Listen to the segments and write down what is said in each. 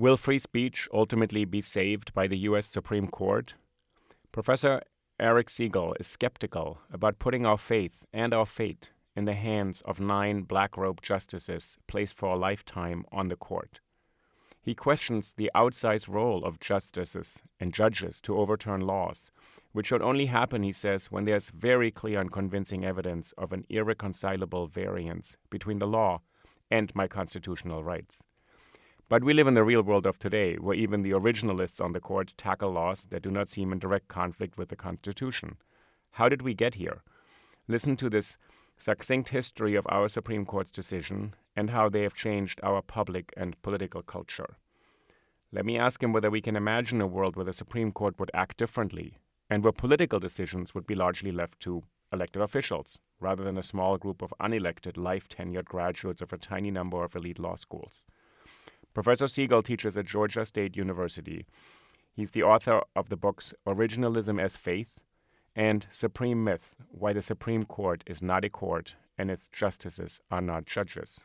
Will free speech ultimately be saved by the U.S. Supreme Court? Professor Eric Segall is skeptical about putting our faith and our fate in the hands of nine black robed justices placed for a lifetime on the court. He questions the outsized role of justices and judges to overturn laws, which should only happen, he says, when there's very clear and convincing evidence of an irreconcilable variance between the law and my constitutional rights. But we live in the real world of today, where even the originalists on the court tackle laws that do not seem in direct conflict with the Constitution. How did we get here? Listen to this succinct history of our Supreme Court's decision and how they have changed our public and political culture. Let me ask him whether we can imagine a world where the Supreme Court would act differently and where political decisions would be largely left to elected officials rather than a small group of unelected, life tenured graduates of a tiny number of elite law schools. Professor Segall teaches at Georgia State University. He's the author of the books Originalism as Faith and Supreme Myth Why the Supreme Court is Not a Court and Its Justices Are Not Judges.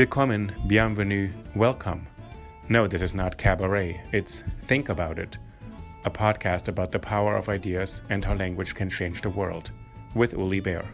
Willkommen, bienvenue, welcome. No, this is not cabaret, it's Think About It, a podcast about the power of ideas and how language can change the world, with Uli Baer.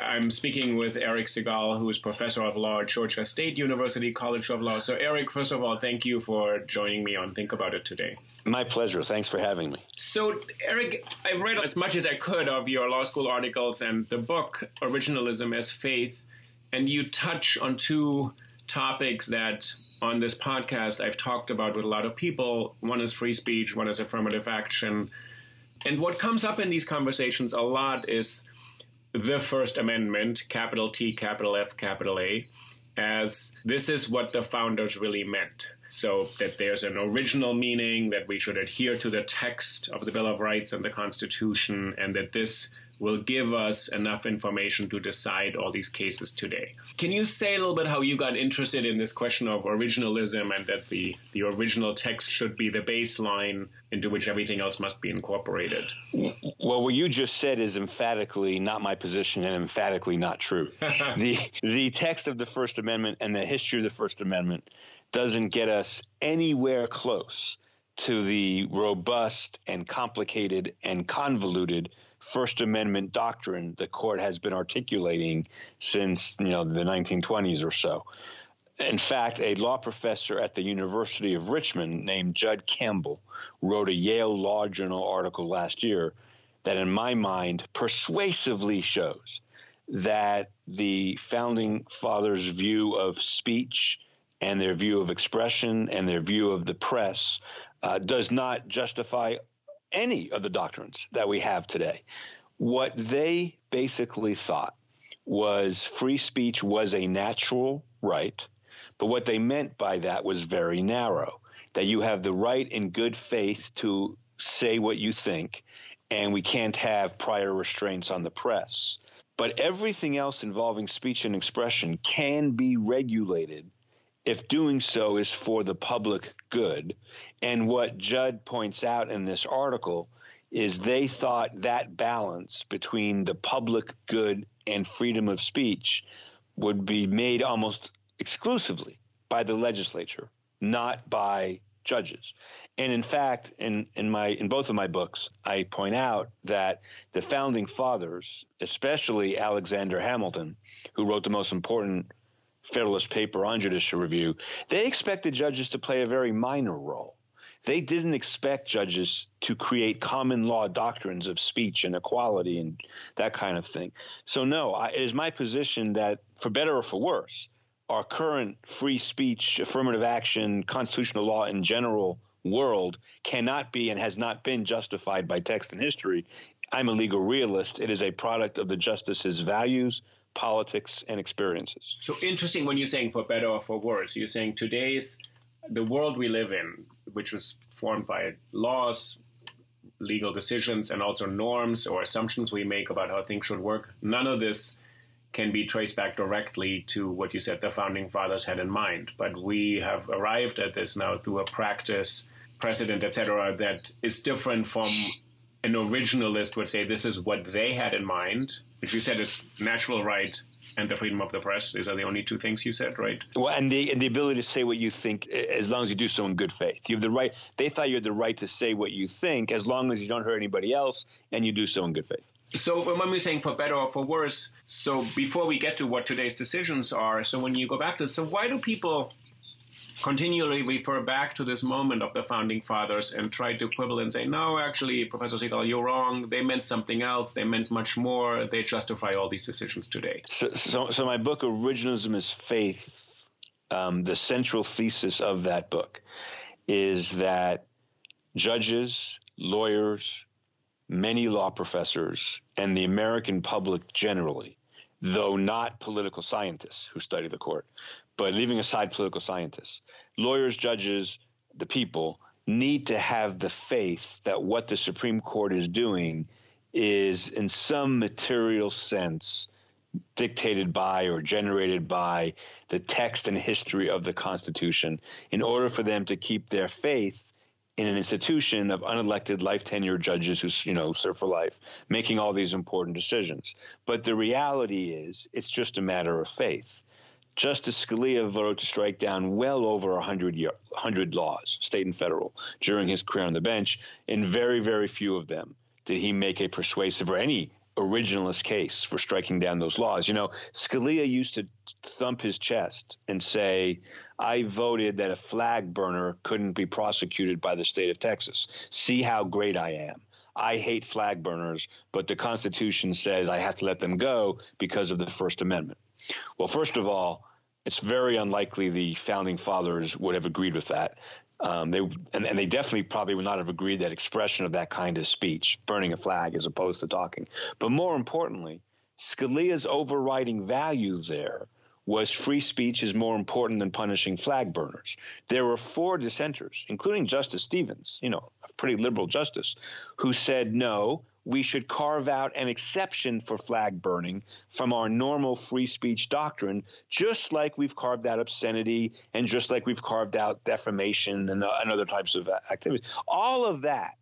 I'm speaking with Eric Segall, who is professor of law at Georgia State University College of Law. So, Eric, first of all, thank you for joining me on Think About It today. My pleasure. Thanks for having me. So, Eric, I've read as much as I could of your law school articles and the book, Originalism as Faith, and you touch on two topics that on this podcast I've talked about with a lot of people. One is free speech, one is affirmative action. And what comes up in these conversations a lot is the First Amendment, capital T, capital F, capital A, as this is what the founders really meant. So that there's an original meaning, that we should adhere to the text of the Bill of Rights and the Constitution, and that this will give us enough information to decide all these cases today. Can you say a little bit how you got interested in this question of originalism and that the, the original text should be the baseline into which everything else must be incorporated? Well, what you just said is emphatically not my position and emphatically not true. the the text of the First Amendment and the history of the First Amendment doesn't get us anywhere close to the robust and complicated and convoluted First Amendment doctrine the court has been articulating since you know the 1920s or so. In fact, a law professor at the University of Richmond named Jud Campbell wrote a Yale Law Journal article last year that, in my mind, persuasively shows that the founding fathers' view of speech and their view of expression and their view of the press uh, does not justify any of the doctrines that we have today. What they basically thought was free speech was a natural right, but what they meant by that was very narrow that you have the right in good faith to say what you think, and we can't have prior restraints on the press. But everything else involving speech and expression can be regulated if doing so is for the public good. And what Jud points out in this article is they thought that balance between the public good and freedom of speech would be made almost exclusively by the legislature, not by judges. And in fact, in, in my in both of my books, I point out that the founding fathers, especially Alexander Hamilton, who wrote the most important Federalist paper on judicial review, they expected judges to play a very minor role. They didn't expect judges to create common law doctrines of speech and equality and that kind of thing. So, no, I, it is my position that, for better or for worse, our current free speech, affirmative action, constitutional law in general world cannot be and has not been justified by text and history. I'm a legal realist. It is a product of the justice's values, politics, and experiences. So interesting when you're saying for better or for worse. You're saying today's the world we live in, which was formed by laws, legal decisions, and also norms or assumptions we make about how things should work. None of this can be traced back directly to what you said the founding fathers had in mind. But we have arrived at this now through a practice, precedent, etc., that is different from an originalist would say this is what they had in mind, which you said is natural right and the freedom of the press. These are the only two things you said, right? Well, and the and the ability to say what you think, as long as you do so in good faith. You have the right. They thought you had the right to say what you think, as long as you don't hurt anybody else, and you do so in good faith. So when we're saying for better or for worse, so before we get to what today's decisions are, so when you go back to so why do people continually refer back to this moment of the founding fathers and try to quibble and say, no, actually, Professor Segall, you're wrong. They meant something else. They meant much more. They justify all these decisions today. So, so, so my book, Originalism is Faith, um, the central thesis of that book is that judges, lawyers, many law professors, and the American public generally, though not political scientists who study the court, but leaving aside political scientists, lawyers, judges, the people need to have the faith that what the Supreme Court is doing is, in some material sense, dictated by or generated by the text and history of the Constitution in order for them to keep their faith in an institution of unelected life tenure judges who you know serve for life making all these important decisions. But the reality is it's just a matter of faith Justice Scalia voted to strike down well over 100, year, 100 laws, state and federal, during his career on the bench. In very, very few of them did he make a persuasive or any originalist case for striking down those laws. You know, Scalia used to thump his chest and say, I voted that a flag burner couldn't be prosecuted by the state of Texas. See how great I am. I hate flag burners, but the Constitution says I have to let them go because of the First Amendment. Well, first of all, it's very unlikely the founding fathers would have agreed with that. Um, they and, and, they definitely probably would not have agreed that expression of that kind of speech, burning a flag as opposed to talking. But more importantly, Scalia's overriding value there was free speech is more important than punishing flag burners. There were four dissenters, including Justice Stevens, you know, a pretty liberal justice, who said no, we should carve out an exception for flag burning from our normal free speech doctrine, just like we've carved out obscenity and just like we've carved out defamation and, uh, and other types of activities. All of that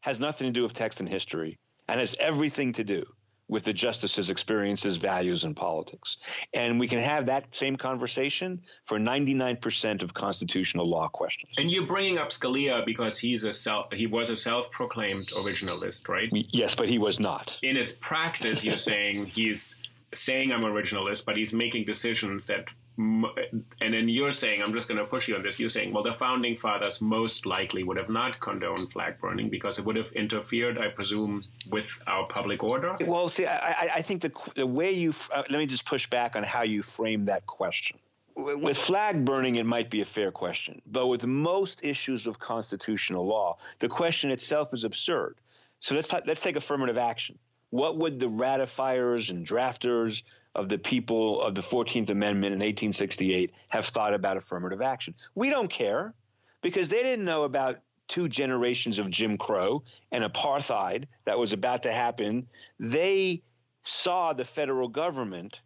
has nothing to do with text and history and has everything to do with the justice's experiences, values, and politics. And we can have that same conversation for 99% of constitutional law questions. And you're bringing up Scalia because he's a self, he was a self-proclaimed originalist, right? Yes, but he was not. In his practice, you're saying he's saying I'm originalist, but he's making decisions that and then you're saying, I'm just going to push you on this. You're saying, well, the founding fathers most likely would have not condoned flag burning because it would have interfered, I presume, with our public order. Well, see, I, I think the the way you uh, let me just push back on how you frame that question. with flag burning, it might be a fair question, but with most issues of constitutional law, the question itself is absurd. So let's talk, let's take affirmative action. What would the ratifiers and drafters of the people of the 14th Amendment in 1868 have thought about affirmative action? We don't care because they didn't know about two generations of Jim Crow and apartheid that was about to happen. They saw the federal government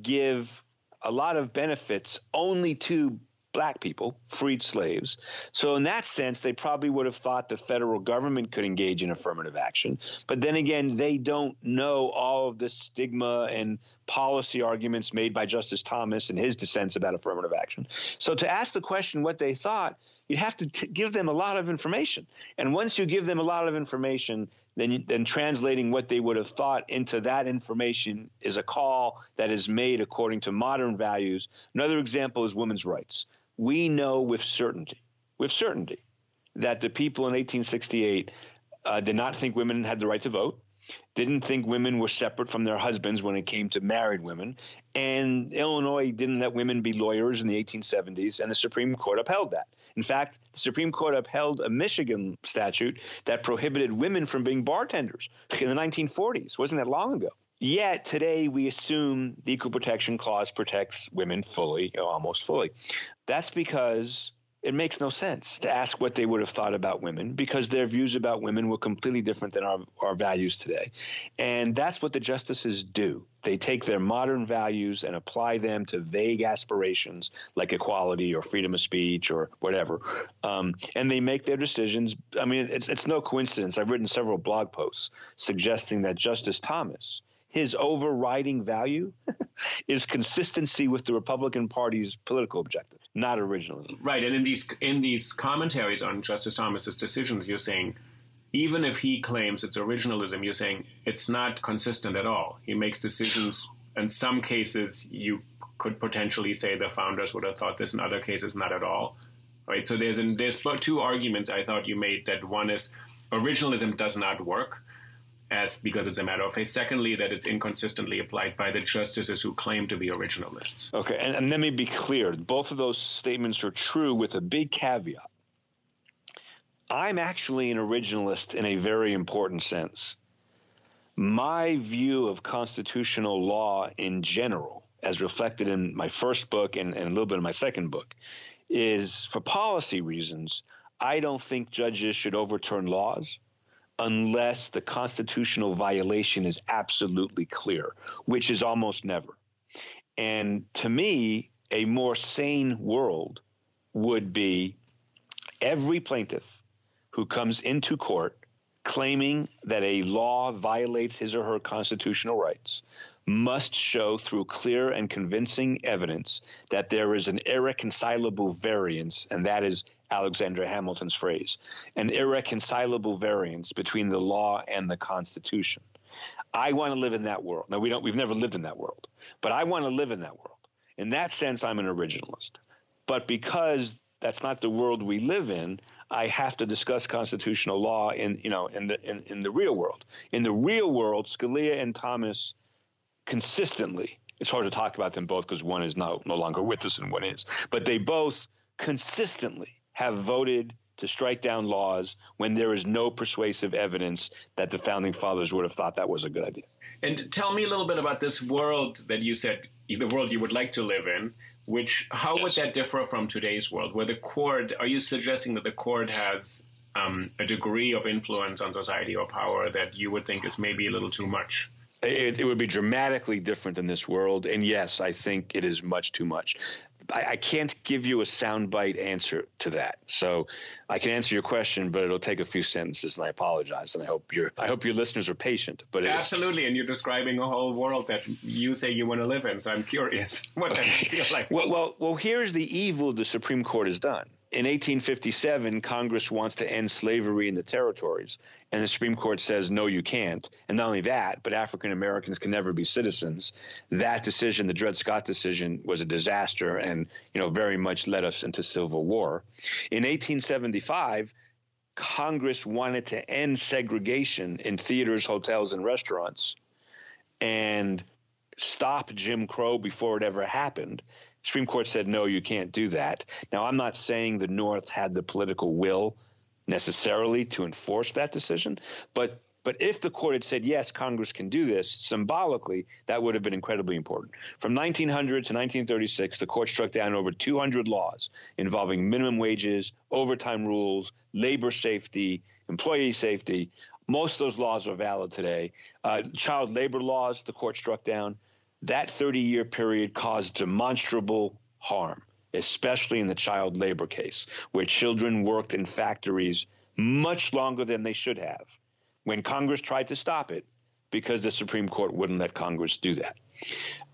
give a lot of benefits only to black people, freed slaves. So, in that sense, they probably would have thought the federal government could engage in affirmative action. But then again, they don't know all of the stigma and policy arguments made by Justice Thomas and his dissents about affirmative action. So, to ask the question what they thought, you'd have to t- give them a lot of information. And once you give them a lot of information, then, then translating what they would have thought into that information is a call that is made according to modern values. Another example is women's rights we know with certainty, with certainty, that the people in 1868 uh, did not think women had the right to vote, didn't think women were separate from their husbands when it came to married women, and Illinois didn't let women be lawyers in the 1870s, and the Supreme Court upheld that. In fact, the Supreme Court upheld a Michigan statute that prohibited women from being bartenders in the 1940s. Wasn't that long ago? Yet today we assume the Equal Protection Clause protects women fully, almost fully. That's because it makes no sense to ask what they would have thought about women because their views about women were completely different than our, our values today. And that's what the justices do. They take their modern values and apply them to vague aspirations like equality or freedom of speech or whatever. Um, and they make their decisions. I mean, it's, it's no coincidence. I've written several blog posts suggesting that Justice Thomas his overriding value is consistency with the Republican Party's political objectives, not originalism. Right, and in these in these commentaries on Justice Thomas's decisions, you're saying even if he claims it's originalism, you're saying it's not consistent at all. He makes decisions. In some cases, you could potentially say the founders would have thought this. In other cases, not at all. Right. So there's there's two arguments I thought you made. That one is originalism does not work as because it's a matter of faith. Secondly, that it's inconsistently applied by the justices who claim to be originalists. Okay, and, and let me be clear: both of those statements are true, with a big caveat. I'm actually an originalist in a very important sense. My view of constitutional law in general, as reflected in my first book and, and a little bit in my second book, is for policy reasons. I don't think judges should overturn laws unless the constitutional violation is absolutely clear, which is almost never. And to me, a more sane world would be every plaintiff who comes into court claiming that a law violates his or her constitutional rights must show through clear and convincing evidence that there is an irreconcilable variance, and that is Alexander Hamilton's phrase, an irreconcilable variance between the law and the Constitution. I want to live in that world. Now we don't we've never lived in that world, but I want to live in that world. In that sense, I'm an originalist. But because that's not the world we live in, I have to discuss constitutional law in you know in the in, in the real world. In the real world, Scalia and Thomas consistently. It's hard to talk about them both because one is now no longer with us and one is, but they both consistently have voted to strike down laws when there is no persuasive evidence that the founding fathers would have thought that was a good idea. And tell me a little bit about this world that you said, the world you would like to live in. Which how yes. would that differ from today's world, where the court? Are you suggesting that the court has um, a degree of influence on society or power that you would think is maybe a little too much? It, it, would be dramatically different in this world. And yes, I think it is much too much. I, I, can't give you a soundbite answer to that. So I can answer your question, but it'll take a few sentences, and I apologize. And I hope your I hope your listeners are patient. But absolutely, and you're describing a whole world that you say you want to live in. So I'm curious what okay. that feel like. Well, well, well. Here's the evil the Supreme Court has done in 1857, Congress wants to end slavery in the territories, and the Supreme Court says, no, you can't. And not only that, but African Americans can never be citizens. That decision, the Dred Scott decision, was a disaster and, you know, very much led us into civil war. In 1875, Congress wanted to end segregation in theaters, hotels, and restaurants and stop Jim Crow before it ever happened. Supreme Court said, no, you can't do that. Now, I'm not saying the North had the political will necessarily to enforce that decision, but but if the court had said, yes, Congress can do this, symbolically, that would have been incredibly important. From 1900 to 1936, the court struck down over 200 laws involving minimum wages, overtime rules, labor safety, employee safety. Most of those laws are valid today. Uh, child labor laws, the court struck down. That 30 year period caused demonstrable harm, especially in the child labor case, where children worked in factories much longer than they should have when Congress tried to stop it because the Supreme Court wouldn't let Congress do that.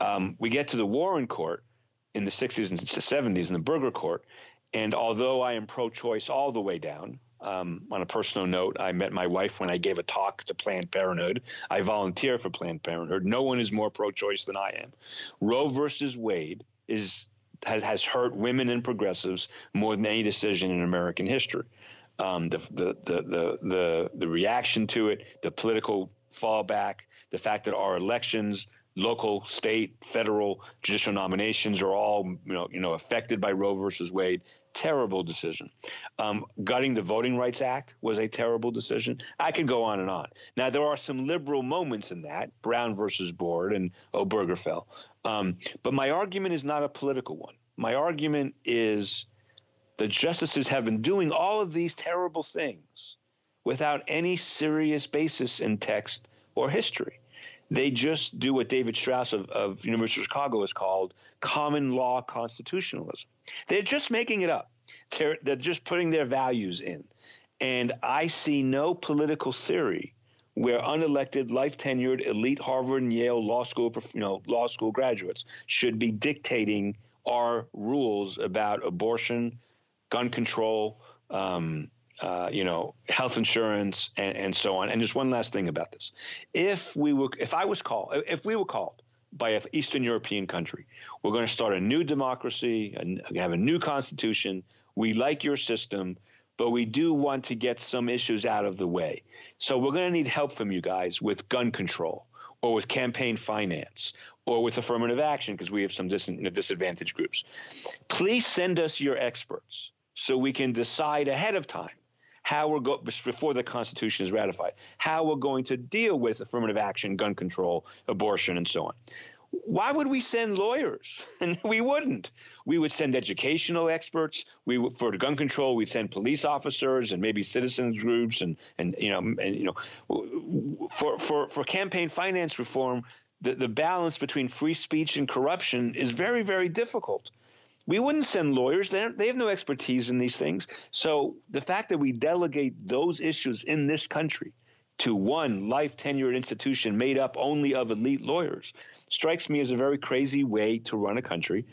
Um, we get to the Warren Court in the 60s and 70s in the Burger Court, and although I am pro choice all the way down, um, on a personal note, I met my wife when I gave a talk to Planned Parenthood. I volunteer for Planned Parenthood. No one is more pro choice than I am. Roe versus Wade is has, has hurt women and progressives more than any decision in American history um, the, the, the, the, the, the reaction to it, the political fallback, the fact that our elections, local, state, federal, judicial nominations are all you know, you know affected by Roe versus Wade. Terrible decision. Um, gutting the Voting Rights Act was a terrible decision. I could go on and on. Now there are some liberal moments in that, Brown versus Board and Obergefell. Um, but my argument is not a political one. My argument is the justices have been doing all of these terrible things without any serious basis in text or history. They just do what David Strauss of, of University of Chicago has called common law constitutionalism. They're just making it up. They're, they're just putting their values in. And I see no political theory where unelected, life tenured, elite Harvard and Yale law school, you know, law school graduates should be dictating our rules about abortion, gun control, um, uh, you know, health insurance, and, and, so on. And just one last thing about this: if we were, if I was called, if we were called by an Eastern European country, we're going to start a new democracy, and have a new constitution. We like your system, but we do want to get some issues out of the way. So we're going to need help from you guys with gun control or with campaign finance or with affirmative action because we have some dis- disadvantaged groups. Please send us your experts so we can decide ahead of time how we're go before the Constitution is ratified, how we're going to deal with affirmative action, gun control, abortion, and so on. Why would we send lawyers? And we wouldn't. We would send educational experts. We would, for gun control, we'd send police officers and maybe citizens groups, and and you know and you know for for for campaign finance reform, the, the balance between free speech and corruption is very very difficult. We wouldn't send lawyers. They, they have no expertise in these things. So the fact that we delegate those issues in this country to one life tenured institution made up only of elite lawyers strikes me as a very crazy way to run a country.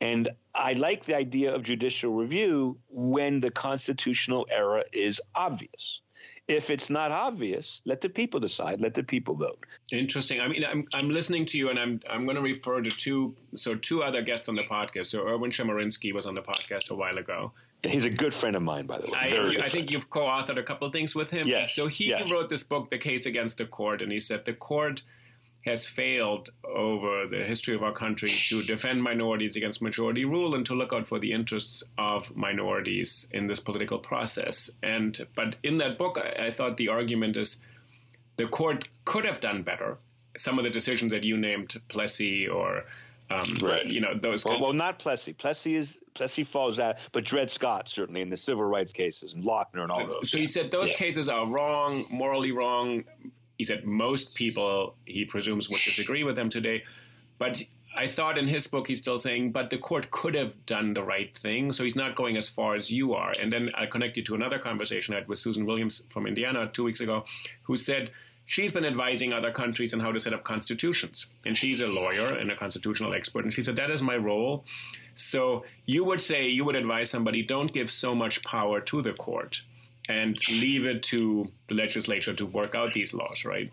And I like the idea of judicial review when the constitutional error is obvious. If it's not obvious, let the people decide. Let the people vote. Interesting. I mean, I'm, I'm listening to you, and I'm I'm going to refer to two so two other guests on the podcast. So Erwin Chemerinsky was on the podcast a while ago. He's a good friend of mine, by the way. I, I think you've co-authored a couple of things with him. Yes. So he yes. wrote this book, The Case Against the Court, and he said the court has failed over the history of our country to defend minorities against majority rule and to look out for the interests of minorities in this political process. And but in that book, I, I thought the argument is the court could have done better. Some of the decisions that you named, Plessy or um, right. you know those. Well, well, not Plessy. Plessy is Plessy falls out, but Dred Scott certainly in the civil rights cases and Lochner and all those. So he said those yeah. cases are wrong, morally wrong, he said most people he presumes would disagree with him today, but I thought in his book he's still saying, but the court could have done the right thing, so he's not going as far as you are. And then I connect you to another conversation I had with Susan Williams from Indiana two weeks ago, who said she's been advising other countries on how to set up constitutions, and she's a lawyer and a constitutional expert, and she said that is my role. So you would say you would advise somebody don't give so much power to the court and leave it to the legislature to work out these laws, right?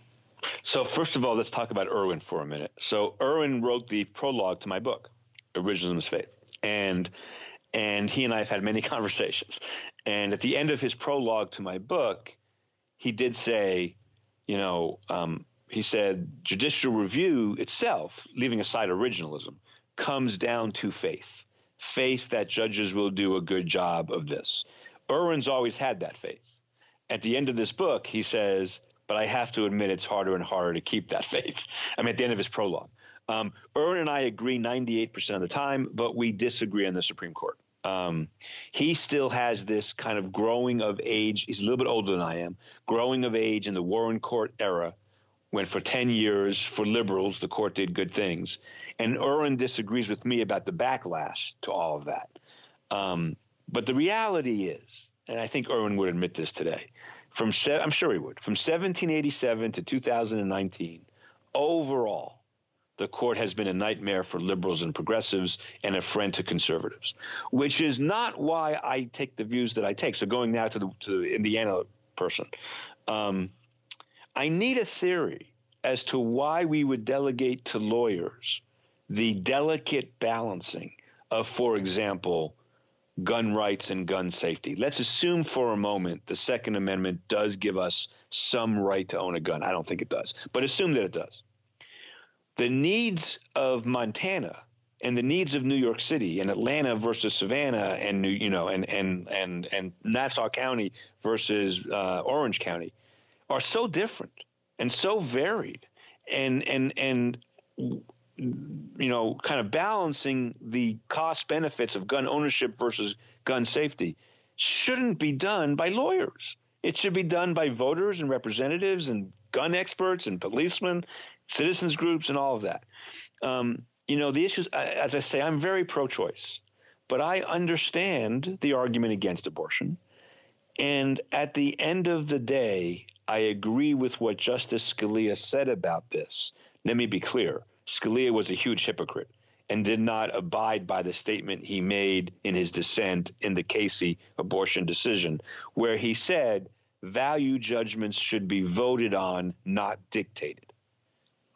So, first of all, let's talk about Erwin for a minute. So, Erwin wrote the prologue to my book, Originalism is Faith. And and he and I have had many conversations. And at the end of his prologue to my book, he did say, you know, um, he said judicial review itself, leaving aside originalism, comes down to faith faith that judges will do a good job of this. Erwin's always had that faith. At the end of this book, he says, but I have to admit it's harder and harder to keep that faith. I mean, at the end of his prologue. Um, Erwin and I agree 98% of the time, but we disagree on the Supreme Court. Um, he still has this kind of growing of age. He's a little bit older than I am, growing of age in the Warren Court era, when for 10 years for liberals, the court did good things. And Erwin disagrees with me about the backlash to all of that. Um, but the reality is, and I think Erwin would admit this today, from se- I'm sure he would, from 1787 to 2019, overall, the court has been a nightmare for liberals and progressives and a friend to conservatives, which is not why I take the views that I take. So going now to the, to the Indiana person, um, I need a theory as to why we would delegate to lawyers the delicate balancing of, for example, gun rights and gun safety. Let's assume for a moment the Second Amendment does give us some right to own a gun. I don't think it does, but assume that it does. The needs of Montana and the needs of New York City and Atlanta versus Savannah and New, you know, and and and and Nassau County versus uh, Orange County are so different and so varied and and and you know kind of balancing the cost benefits of gun ownership versus gun safety shouldn't be done by lawyers. It should be done by voters and representatives and gun experts and policemen citizens groups and all of that. Um, you know the issues as i say i'm very pro-choice but i understand the argument against abortion. And at the end of the day I agree with what Justice Scalia said about this. Let me be clear Scalia was a huge hypocrite and did not abide by the statement he made in his dissent in the Casey abortion decision, where he said value judgments should be voted on, not dictated.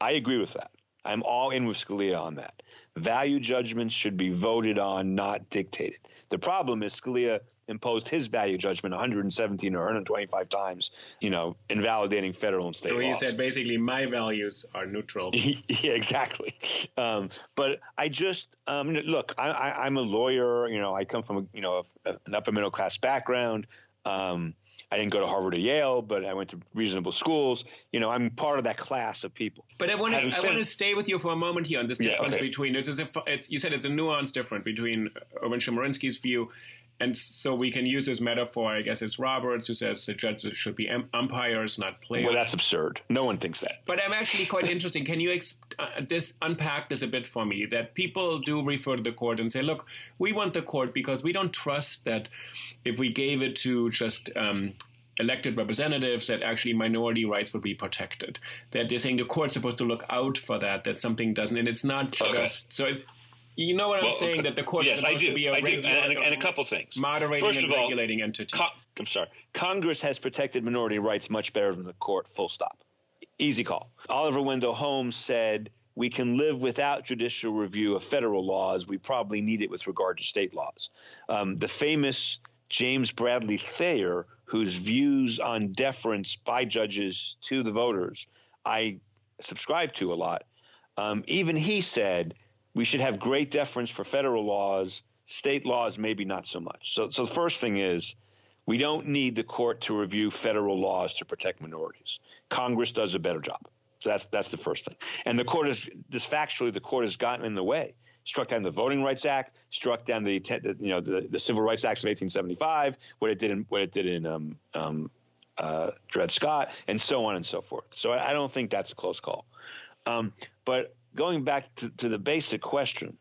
I agree with that. I'm all in with Scalia on that. Value judgments should be voted on, not dictated. The problem is Scalia imposed his value judgment 117 or 125 times, you know, invalidating federal and state so laws. he said basically my values are neutral. yeah, exactly. Um, but I just um, look. I, am a lawyer. You know, I come from a, you know a, an upper middle class background. Um, I didn't go to Harvard or Yale, but I went to reasonable schools. You know, I'm part of that class of people. But I want to I want to stay with you for a moment here on this difference yeah, okay. between it's, it's, you said it's a nuance difference between Erwin Chemerinsky's view and so we can use this metaphor. I guess it's Roberts who says the judges should be umpires, not players. Well, that's absurd. No one thinks that. But I'm actually quite interested. Can you ex- uh, this unpack this a bit for me? That people do refer to the court and say, "Look, we want the court because we don't trust that if we gave it to just." Um, elected representatives that actually minority rights would be protected. That they're saying the court's supposed to look out for that, that something doesn't, and it's not okay. just so. It, you know what I'm well, saying? That the court yes, I do. to be a I do. And, and, a couple things. Moderating First and of all, regulating entity. Co- I'm sorry. Congress has protected minority rights much better than the court, full stop. Easy call. Oliver Wendell Holmes said, we can live without judicial review of federal laws. We probably need it with regard to state laws. Um, the famous James Bradley Thayer, whose views on deference by judges to the voters I subscribe to a lot, um, even he said we should have great deference for federal laws, state laws, maybe not so much. So, so the first thing is we don't need the court to review federal laws to protect minorities. Congress does a better job. So that's that's the first thing. And the court is just factually the court has gotten in the way. Struck down the Voting Rights Act, struck down the you know the, the Civil Rights Acts of 1875, what it did in what it did in um, um, uh, Dred Scott, and so on and so forth. So I, I don't think that's a close call. Um, but going back to, to the basic question,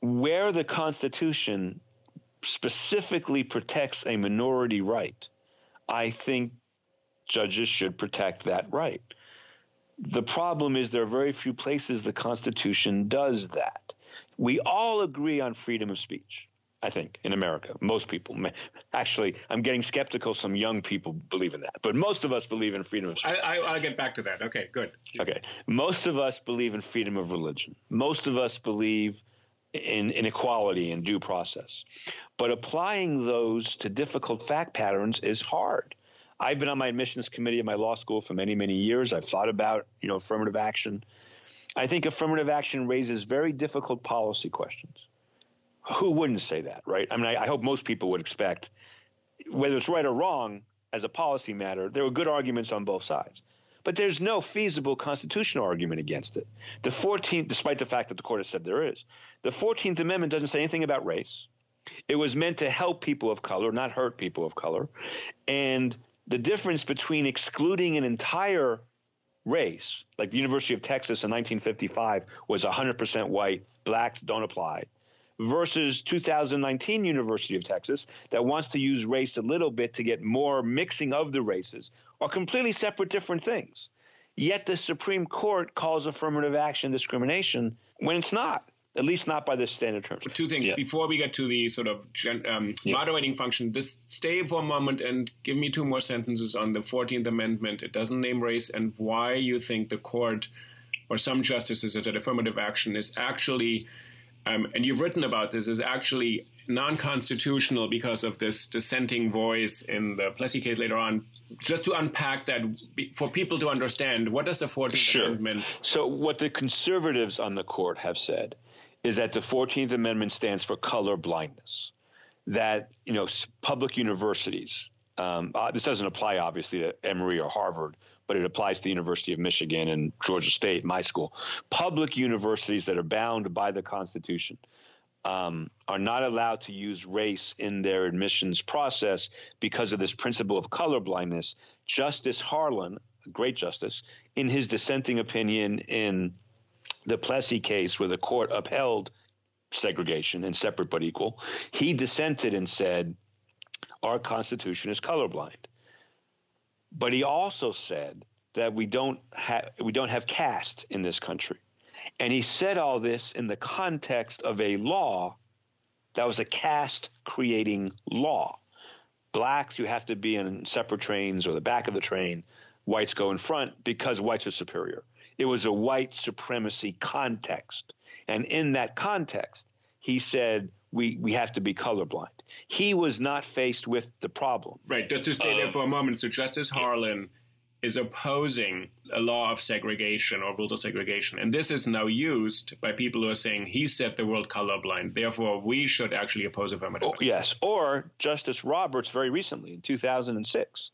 where the Constitution specifically protects a minority right, I think judges should protect that right. The problem is there are very few places the Constitution does that. We all agree on freedom of speech. I think, in America. Most people. Actually, I'm getting skeptical. Some young people believe in that. But most of us believe in freedom of speech. I, will get back to that. Okay, good. Okay. Most of us believe in freedom of religion. Most of us believe in inequality and due process. But applying those to difficult fact patterns is hard. I've been on my admissions committee at my law school for many, many years. I've thought about, you know, affirmative action. I think affirmative action raises very difficult policy questions. Who wouldn't say that, right? I mean, I, I hope most people would expect, whether it's right or wrong, as a policy matter, there are good arguments on both sides. But there's no feasible constitutional argument against it. The 14th, despite the fact that the court has said there is, the 14th Amendment doesn't say anything about race. It was meant to help people of color, not hurt people of color. And the difference between excluding an entire race, like the University of Texas in 1955 was 100% white, blacks don't apply, versus 2019 University of Texas that wants to use race a little bit to get more mixing of the races are completely separate different things. Yet the Supreme Court calls affirmative action discrimination when it's not at least not by the standard terms. Two things yeah. before we get to the sort of um, yeah. moderating function. Just stay for a moment and give me two more sentences on the Fourteenth Amendment. It doesn't name race and why you think the court or some justices that affirmative action is actually, um, and you've written about this, is actually non-constitutional because of this dissenting voice in the Plessy case later on. Just to unpack that for people to understand, what does the Fourteenth sure. Amendment? So, what the conservatives on the court have said is that the 14th Amendment stands for color blindness. That, you know, public universities, um, uh, this doesn't apply obviously to Emory or Harvard, but it applies to the University of Michigan and Georgia State, my school. Public universities that are bound by the Constitution um, are not allowed to use race in their admissions process because of this principle of colorblindness. Justice Harlan, great justice, in his dissenting opinion in the Plessy case where the court upheld segregation and separate but equal, he dissented and said, Our Constitution is colorblind. But he also said that we don't, ha- we don't have caste in this country. And he said all this in the context of a law that was a caste creating law. Blacks, you have to be in separate trains or the back of the train. Whites go in front because whites are superior. It was a white supremacy context. And in that context, he said, we, we have to be colorblind. He was not faced with the problem. Right. Just to stay uh, there for a moment. So Justice Harlan is opposing a law of segregation or rules of segregation. And this is now used by people who are saying he set the world colorblind. Therefore, we should actually oppose affirmative. Oh, yes. Or Justice Roberts very recently in 2006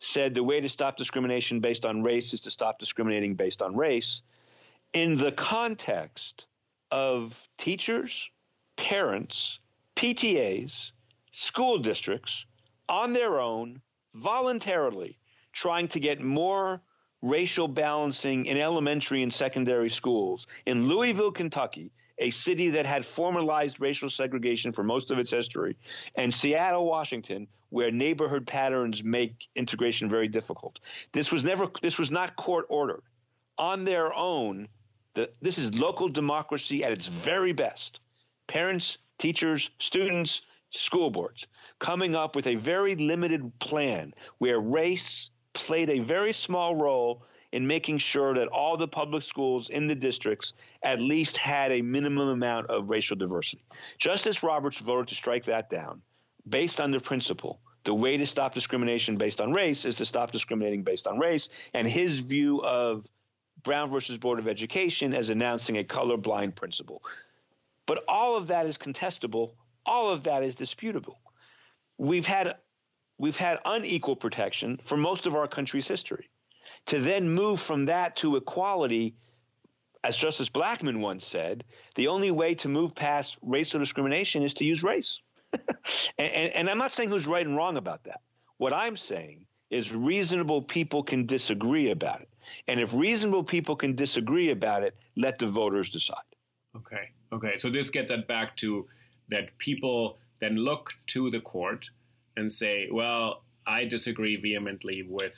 said the way to stop discrimination based on race is to stop discriminating based on race in the context of teachers, parents, PTAs, school districts on their own, voluntarily trying to get more racial balancing in elementary and secondary schools. In Louisville, Kentucky, a city that had formalized racial segregation for most of its history, and Seattle, Washington, where neighborhood patterns make integration very difficult. This was never this was not court ordered. On their own, the, this is local democracy at its very best. Parents, teachers, students, school boards coming up with a very limited plan where race played a very small role in making sure that all the public schools in the districts at least had a minimum amount of racial diversity. Justice Roberts voted to strike that down based on the principle the way to stop discrimination based on race is to stop discriminating based on race, and his view of Brown versus Board of Education as announcing a colorblind principle. But all of that is contestable. All of that is disputable. We've had we've had unequal protection for most of our country's history to then move from that to equality, as Justice Blackmun once said, the only way to move past racial discrimination is to use race. and, and, and I'm not saying who's right and wrong about that. What I'm saying is reasonable people can disagree about it. And if reasonable people can disagree about it, let the voters decide. Okay. Okay. So this gets us back to that people then look to the court and say, well, I disagree vehemently with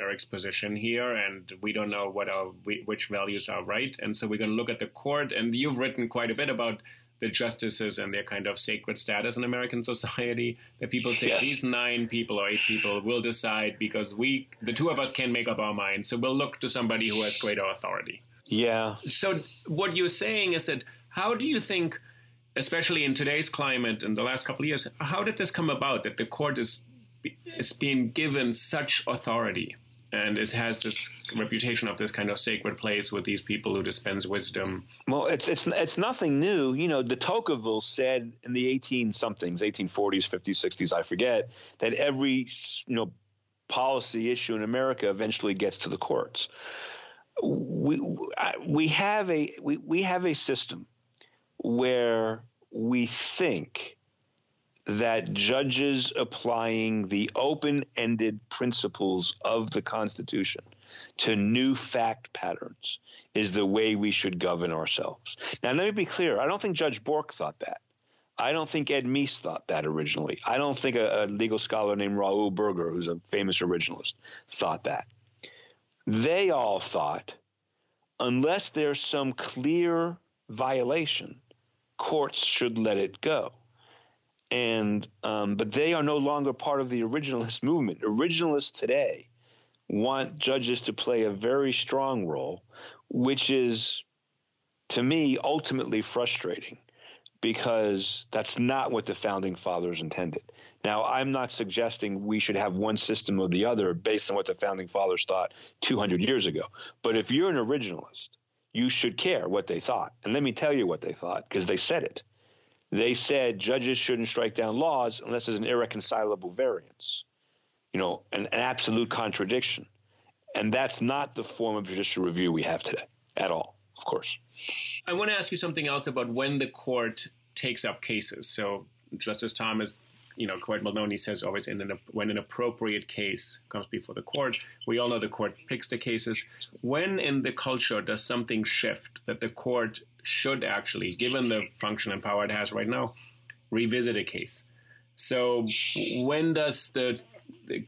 Eric's position here, and we don't know what our which values are right, and so we're going to look at the court. And you've written quite a bit about the justices and their kind of sacred status in American society. That people say yes. these nine people or eight people will decide because we, the two of us, can't make up our minds, so we'll look to somebody who has greater authority. Yeah. So what you're saying is that how do you think? Especially in today's climate in the last couple of years, how did this come about that the court is is being given such authority and it has this reputation of this kind of sacred place with these people who dispense wisdom. Well, it's it's it's nothing new. You know, de Tocqueville said in the eighteen somethings, eighteen forties, fifties, sixties, I forget, that every you know policy issue in America eventually gets to the courts. We we have a we, we have a system where we think that judges applying the open ended principles of the Constitution to new fact patterns is the way we should govern ourselves. Now, let me be clear I don't think Judge Bork thought that. I don't think Ed Meese thought that originally. I don't think a, a legal scholar named Raoul Berger, who's a famous originalist, thought that. They all thought, unless there's some clear violation, courts should let it go and um, but they are no longer part of the originalist movement. Originalists today want judges to play a very strong role, which is, to me, ultimately frustrating because that's not what the founding fathers intended. Now, I'm not suggesting we should have one system or the other based on what the founding fathers thought 200 years ago. But if you're an originalist, you should care what they thought. And let me tell you what they thought because they said it they said judges shouldn't strike down laws unless there's an irreconcilable variance, you know, an, an absolute contradiction. And that's not the form of judicial review we have today at all, of course. I want to ask you something else about when the court takes up cases. So Justice Thomas you know, known. He says always in an, when an appropriate case comes before the court, we all know the court picks the cases. When in the culture does something shift that the court should actually, given the function and power it has right now, revisit a case? So when does the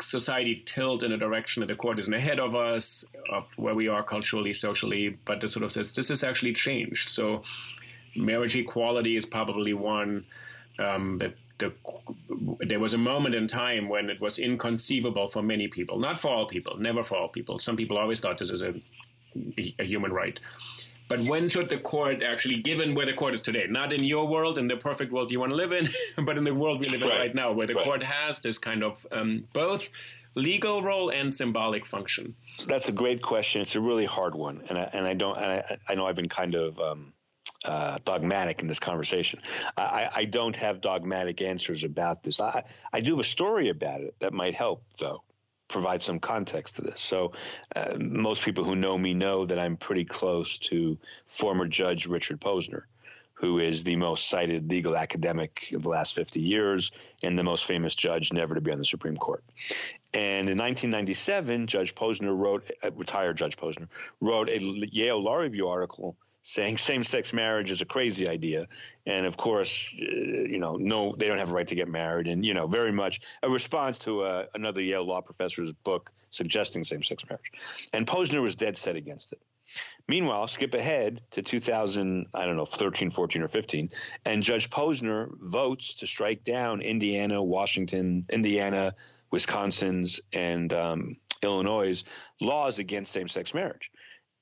society tilt in a direction that the court isn't ahead of us, of where we are culturally, socially, but it sort of says this has actually changed. So marriage equality is probably one um, that the, there was a moment in time when it was inconceivable for many people, not for all people, never for all people. Some people always thought this is a, a human right. But when should the court actually, given where the court is today, not in your world, in the perfect world you want to live in, but in the world we live in right, right now, where the right. court has this kind of um, both legal role and symbolic function? That's a great question. It's a really hard one, and I, and I don't. And I, I know I've been kind of um, uh, dogmatic in this conversation. I, I, don't have dogmatic answers about this. I, I do have a story about it that might help, though, provide some context to this. So, uh, most people who know me know that I'm pretty close to former Judge Richard Posner, who is the most cited legal academic of the last 50 years and the most famous judge never to be on the Supreme Court. And in 1997, Judge Posner wrote, uh, retired Judge Posner, wrote a Yale Law Review article saying same-sex marriage is a crazy idea, and of course, uh, you know, no, they don't have a right to get married, and you know, very much a response to uh, another Yale law professor's book suggesting same-sex marriage, and Posner was dead set against it. Meanwhile, skip ahead to 2000, I don't know, 13, 14, or 15, and Judge Posner votes to strike down Indiana, Washington, Indiana, Wisconsin's, and um, Illinois' laws against same-sex marriage,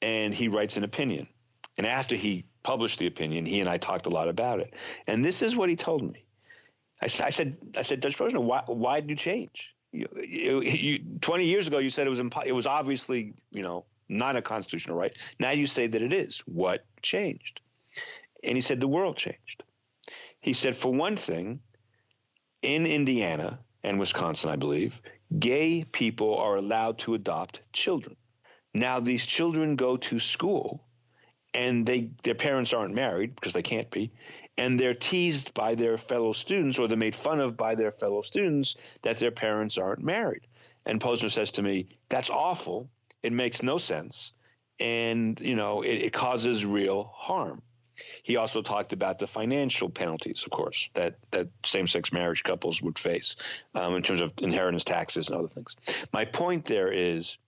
and he writes an opinion and after he published the opinion, he and I talked a lot about it. And this is what he told me. I, I said, I said, Judge Posner, why, why did you change? You, you, you, 20 years ago, you said it was impo- it was obviously, you know, not a constitutional right. Now you say that it is. What changed? And he said the world changed. He said, for one thing, in Indiana and Wisconsin, I believe, gay people are allowed to adopt children. Now these children go to school and they their parents aren't married because they can't be and they're teased by their fellow students or they're made fun of by their fellow students that their parents aren't married. And posner says to me that's awful. It makes no sense. And you know it, it causes real harm. He also talked about the financial penalties, of course, that, that same sex marriage couples would face um, in terms of inheritance taxes and other things. My point there is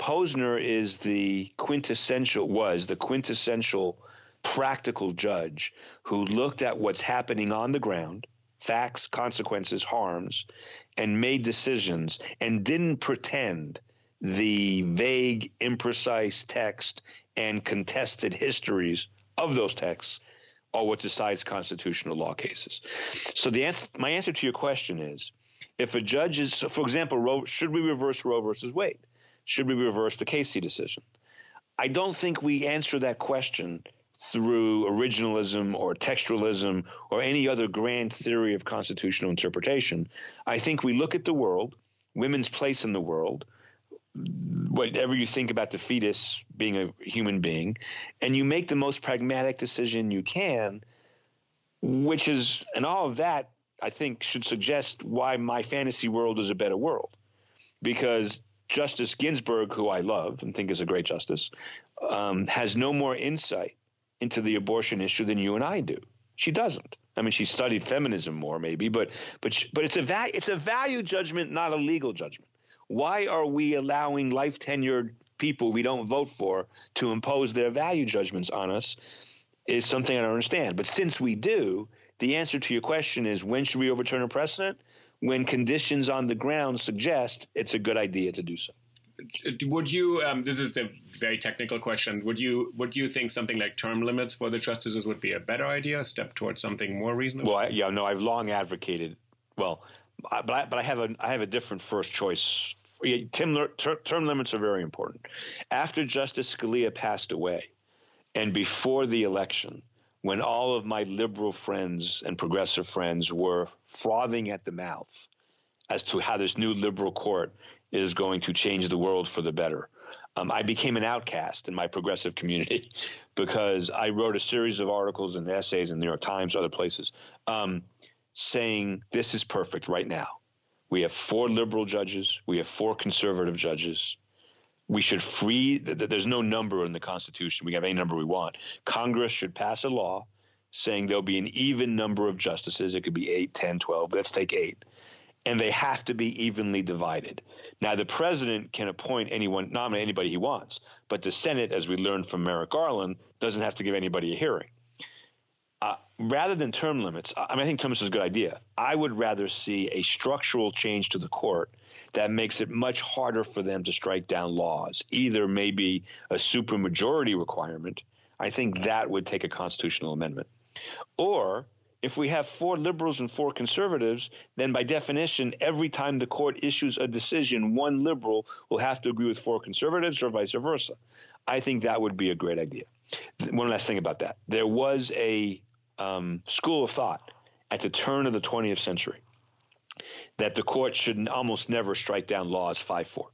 Posner is the quintessential, was the quintessential practical judge who looked at what's happening on the ground, facts, consequences, harms, and made decisions and didn't pretend the vague, imprecise text and contested histories of those texts are what decides constitutional law cases. So the answer, my answer to your question is If a judge is, for example, Roe, should we reverse Roe versus Wade? Should we reverse the Casey decision? I don't think we answer that question through originalism or textualism or any other grand theory of constitutional interpretation. I think we look at the world, women's place in the world, whatever you think about the fetus being a human being, and you make the most pragmatic decision you can, which is, and all of that, I think, should suggest why my fantasy world is a better world. Because Justice Ginsburg, who I love and think is a great justice, um, has no more insight into the abortion issue than you and I do. She doesn't. I mean, she studied feminism more, maybe, but but she, but it's a va- it's a value judgment, not a legal judgment. Why are we allowing life tenured people we don't vote for to impose their value judgments on us? Is something I don't understand. But since we do, the answer to your question is when should we overturn a precedent? When conditions on the ground suggest it's a good idea to do so. Would you um, this is a very technical question. Would you would you think something like term limits for the justices would be a better idea a step towards something more reasonable? Well I, yeah no i've long advocated well I, but I, but I have a I have a different first choice. Tim, ter, term limits are very important. After justice scalia passed away and before the election when all of my liberal friends and progressive friends were frothing at the mouth as to how this new liberal court is going to change the world for the better. Um, I became an outcast in my progressive community because I wrote a series of articles and essays in the New York Times, other places, um, saying this is perfect right now. We have four liberal judges, we have four conservative judges. We should free, there's no number in the Constitution. We have any number we want. Congress should pass a law saying there'll be an even number of justices. It could be 8, 10, 12. Let's take eight and they have to be evenly divided. Now, the president can appoint anyone, nominate anybody he wants, but the Senate, as we learned from Merrick Garland, doesn't have to give anybody a hearing. Rather than term limits, I mean, I think term limits is a good idea. I would rather see a structural change to the court that makes it much harder for them to strike down laws. Either maybe a supermajority requirement. I think that would take a constitutional amendment, or if we have four liberals and four conservatives, then by definition, every time the court issues a decision, one liberal will have to agree with four conservatives or vice versa. I think that would be a great idea. One last thing about that there was a um, school of thought at the turn of the 20th century that the court should almost never strike down laws 5 4.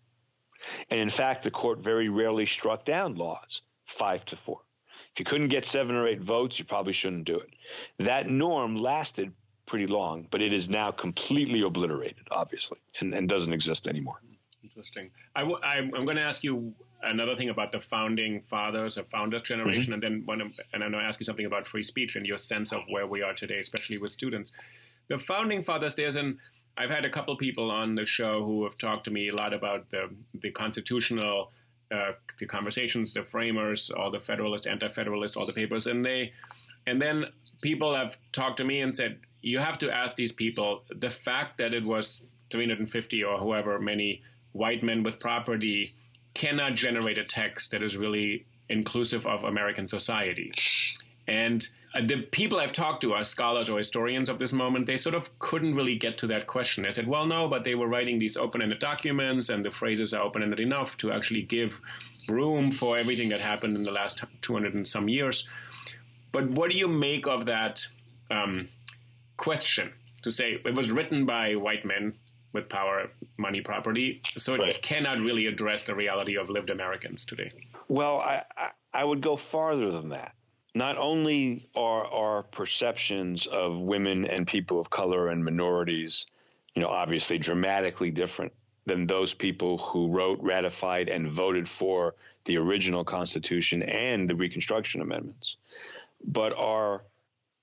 And in fact, the court very rarely struck down laws 5 to 4. If you couldn't get seven or eight votes, you probably shouldn't do it. That norm lasted pretty long, but it is now completely obliterated, obviously, and, and doesn't exist anymore. Interesting. i w- I'm, I'm going to ask you another thing about the founding fathers, the founders generation, mm-hmm. and then one, and I'm going to ask you something about free speech and your sense of where we are today, especially with students. The founding fathers, there's an I've had a couple people on the show who have talked to me a lot about the the constitutional uh, the conversations, the framers, all the Federalist, Anti-Federalist, all the papers, and they, and then people have talked to me and said you have to ask these people the fact that it was 350 or however many white men with property cannot generate a text that is really inclusive of American society. And uh, the people I've talked to are scholars or historians of this moment. They sort of couldn't really get to that question. They said, well, no, but they were writing these open ended documents, and the phrases are open ended enough to actually give room for everything that happened in the last 200 and some years. But what do you make of that um, question? To say it was written by white men with power, money, property, so it right. cannot really address the reality of lived Americans today. Well, I, I, I would go farther than that not only are our perceptions of women and people of color and minorities, you know, obviously dramatically different than those people who wrote, ratified, and voted for the original Constitution and the Reconstruction Amendments, but our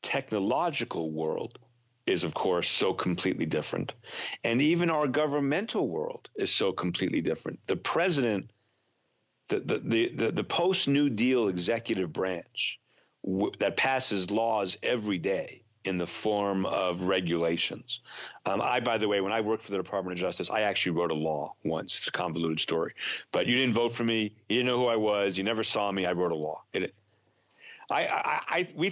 technological world is, of course, so completely different. And even our governmental world is so completely different. The president, the, the, the, the, the post New Deal executive branch, w- that passes laws every day in the form of regulations. Um, I, by the way, when I worked for the Department of Justice, I actually wrote a law once. It's a convoluted story, but you didn't vote for me. You didn't know who I was. You never saw me. I wrote a law. It, I, I, I, we,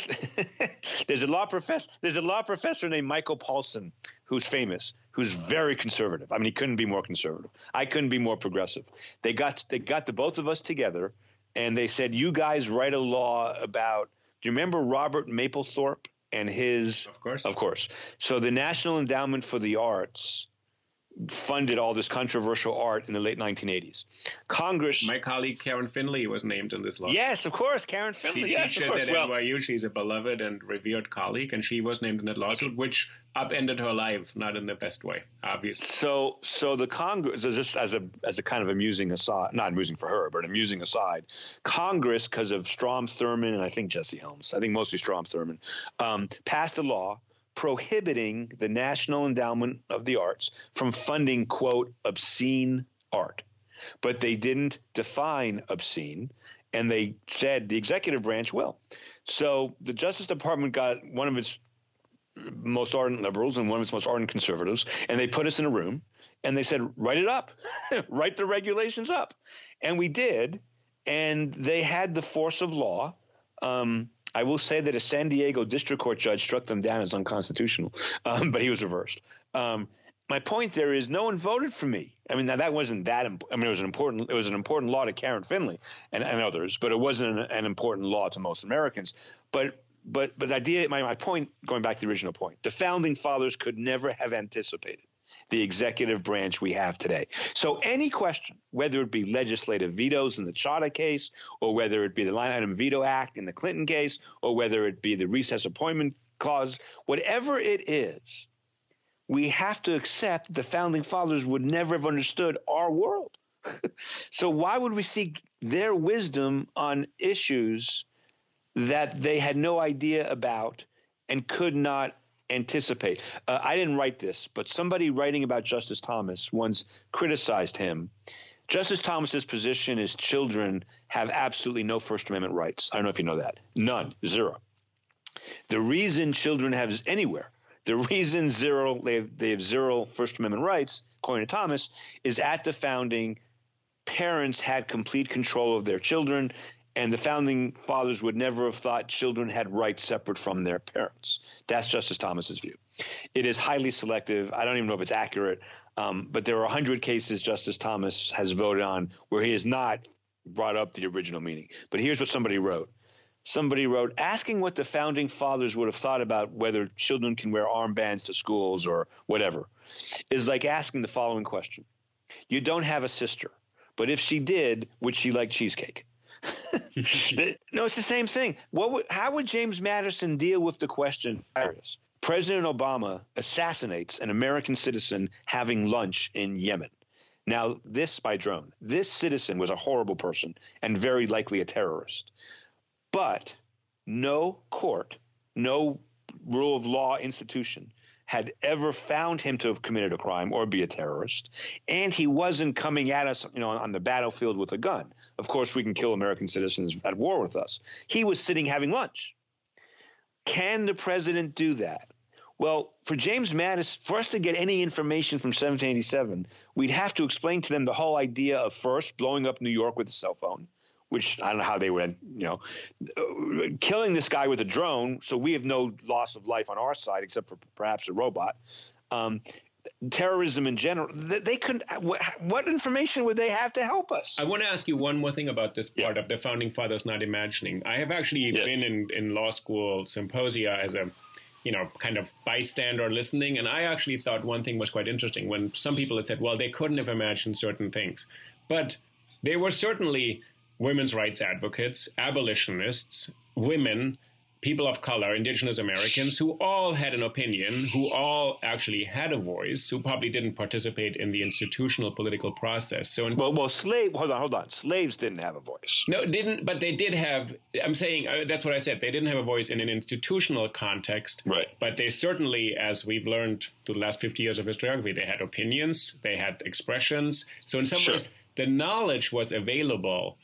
there's a law professor. There's a law professor named Michael Paulsen who's famous who's very conservative. I mean, he couldn't be more conservative. I couldn't be more progressive. They got they got the both of us together, and they said, "You guys write a law about." Do you remember Robert Mapplethorpe and his? Of course, of course. So the National Endowment for the Arts funded all this controversial art in the late 1980s. Congress. My colleague Karen Finley was named in this law. Yes, of course, Karen Finley. She yes, teaches of course. at well, NYU. She's a beloved and revered colleague, and she was named in that lawsuit, which upended her life, not in the best way, obviously. So, so the Congress, just as a as a kind of amusing aside, not amusing for her, but amusing aside, Congress, because of Strom Thurmond and I think Jesse Helms, I think mostly Strom Thurmond, um, passed a law prohibiting the National Endowment of the Arts from funding, quote, obscene art. But they didn't define obscene, and they said the executive branch will. So the Justice Department got one of its most ardent liberals and one of its most ardent conservatives, and they put us in a room and they said, write it up, write the regulations up. And we did, and they had the force of law. Um, I will say that a San Diego district court judge struck them down as unconstitutional, um, but he was reversed. Um, my point there is no one voted for me. I mean, now that wasn't that. Imp- I mean, it was an important. It was an important law to Karen Finley and, and others, but it wasn't an, an, important law to most Americans. But but but the idea. My my point, going back to the original point, the founding fathers could never have anticipated the executive branch we have today. So any question, whether it be legislative vetoes in the Chadha case, or whether it be the line item veto act in the Clinton case, or whether it be the recess appointment clause, whatever it is, we have to accept the founding fathers would never have understood our world. so why would we seek their wisdom on issues that they had no idea about and could not anticipate. Uh, I didn't write this, but somebody writing about Justice Thomas once criticized him. Justice Thomas's position is children have absolutely no First Amendment rights. I don't know if you know that. None, zero. The reason children have anywhere, the reason zero they have, they have zero First Amendment rights, according to Thomas, is at the founding. Parents had complete control of their children and the founding fathers would never have thought children had rights separate from their parents. That's Justice Thomas's view. It is highly selective. I don't even know if it's accurate, um, but there are 100 cases Justice Thomas has voted on where he has not brought up the original meaning. But here's what somebody wrote. Somebody wrote, asking what the founding fathers would have thought about whether children can wear armbands to schools or whatever is like asking the following question You don't have a sister, but if she did, would she like cheesecake? no, it's the same thing. What would, how would James Madison deal with the question? President Obama assassinates an American citizen having lunch in Yemen. Now, this by drone. This citizen was a horrible person and very likely a terrorist. But no court, no rule of law institution had ever found him to have committed a crime or be a terrorist, and he wasn't coming at us, you know, on the battlefield with a gun. Of course, we can kill American citizens at war with us. He was sitting having lunch. Can the president do that? Well, for James Madison, for us to get any information from 1787, we'd have to explain to them the whole idea of first blowing up New York with a cell phone, which I don't know how they would, you know, killing this guy with a drone. So we have no loss of life on our side except for perhaps a robot. Um, terrorism in general. They couldn't. What information would they have to help us? I want to ask you one more thing about this part yeah. of the founding fathers not imagining. I have actually yes. been in, in law school symposia as a you know, kind of bystander listening. And I actually thought one thing was quite interesting when some people had said, well, they couldn't have imagined certain things. But they were certainly women's rights advocates, abolitionists, women, people of color, indigenous Americans, who all had an opinion, who all actually had a voice, who probably didn't participate in the institutional political process. So, in, well, well, slave. Hold on, hold on. Slaves didn't have a voice. No, didn't. But they did have. I'm saying uh, that's what I said. They didn't have a voice in an institutional context. Right. But they certainly, as we've learned through the last 50 years of historiography, they had opinions, they had expressions. So in some sure. ways, the knowledge was available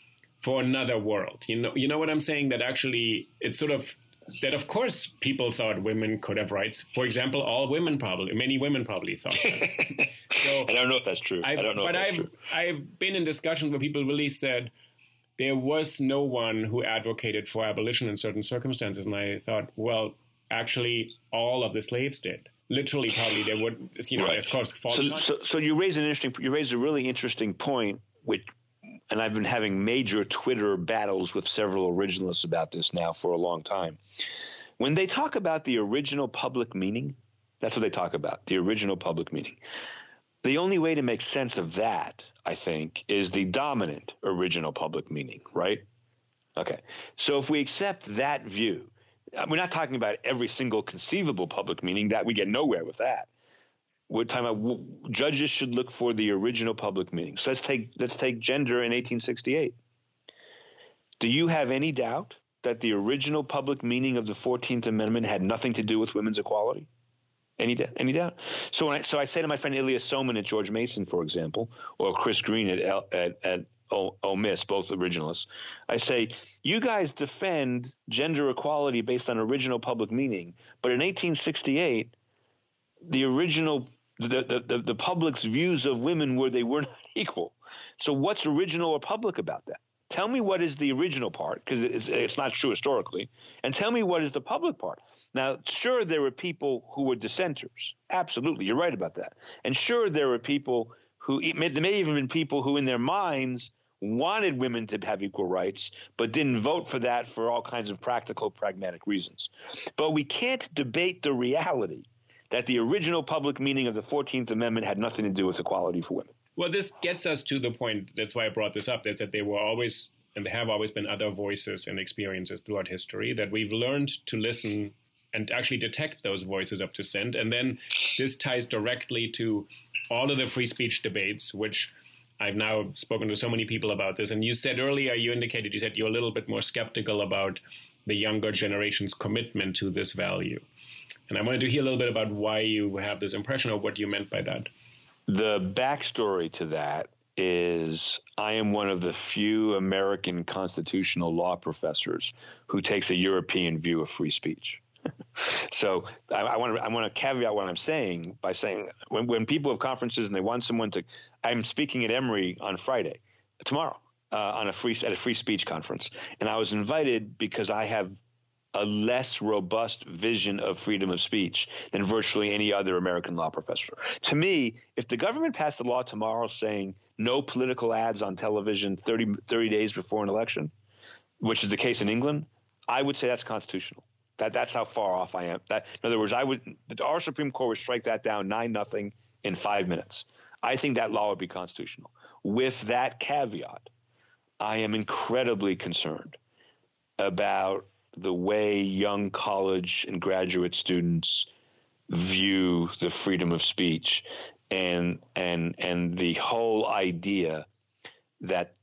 for another world. You know, you know what I'm saying? That actually, it's sort of that of course people thought women could have rights. For example, all women probably, many women probably thought. That. so I don't know if that's true. I've, I don't know, but I've true. I've been in discussions where people really said there was no one who advocated for abolition in certain circumstances, and I thought, well, actually all of the slaves did. Literally, probably they would, you know, right. it's called false. So, so, so you raise an interesting, you raise a really interesting point, which, and I've been having major Twitter battles with several originalists about this now for a long time. When they talk about the original public meaning, that's what they talk about, the original public meaning. The only way to make sense of that, I think, is the dominant original public meaning, right? Okay. So if we accept that view, uh, we're not talking about every single conceivable public meaning that we get nowhere with that. We're talking about judges should look for the original public meaning. So let's take let's take gender in 1868. Do you have any doubt that the original public meaning of the 14th Amendment had nothing to do with women's equality? Any any doubt? So I, so I say to my friend Ilya Somin at George Mason, for example, or Chris Green at at, at Ole Miss, both originalists. I say you guys defend gender equality based on original public meaning, but in 1868, the original the, the, the public's views of women were they were not equal. So what's original or public about that? Tell me what is the original part, because it's, it's, not true historically, and tell me what is the public part. Now, sure, there were people who were dissenters. Absolutely, you're right about that. And sure, there were people who, there may even been people who, in their minds, wanted women to have equal rights, but didn't vote for that for all kinds of practical, pragmatic reasons. But we can't debate the reality that the original public meaning of the 14th Amendment had nothing to do with equality for women. Well, this gets us to the point. That's why I brought this up. That, that there were always, and there have always been other voices and experiences throughout history that we've learned to listen and actually detect those voices of dissent. And then this ties directly to all of the free speech debates, which I've now spoken to so many people about this. And you said earlier, you indicated, you said you're a little bit more skeptical about the younger generation's commitment to this value. And I wanted to hear a little bit about why you have this impression or what you meant by that. The backstory to that is I am one of the few American constitutional law professors who takes a European view of free speech. so I, want to I want to caveat what I'm saying by saying when, when people have conferences and they want someone to I'm speaking at Emory on Friday tomorrow uh, on a free at a free speech conference and I was invited because I have a less robust vision of freedom of speech than virtually any other American law professor. To me, if the government passed a law tomorrow saying no political ads on television 30, 30 days before an election, which is the case in England, I would say that's constitutional. That that's how far off I am. That in other words, I would our Supreme Court would strike that down nine nothing in five minutes. I think that law would be constitutional. With that caveat, I am incredibly concerned about the way young college and graduate students view the freedom of speech and and and the whole idea that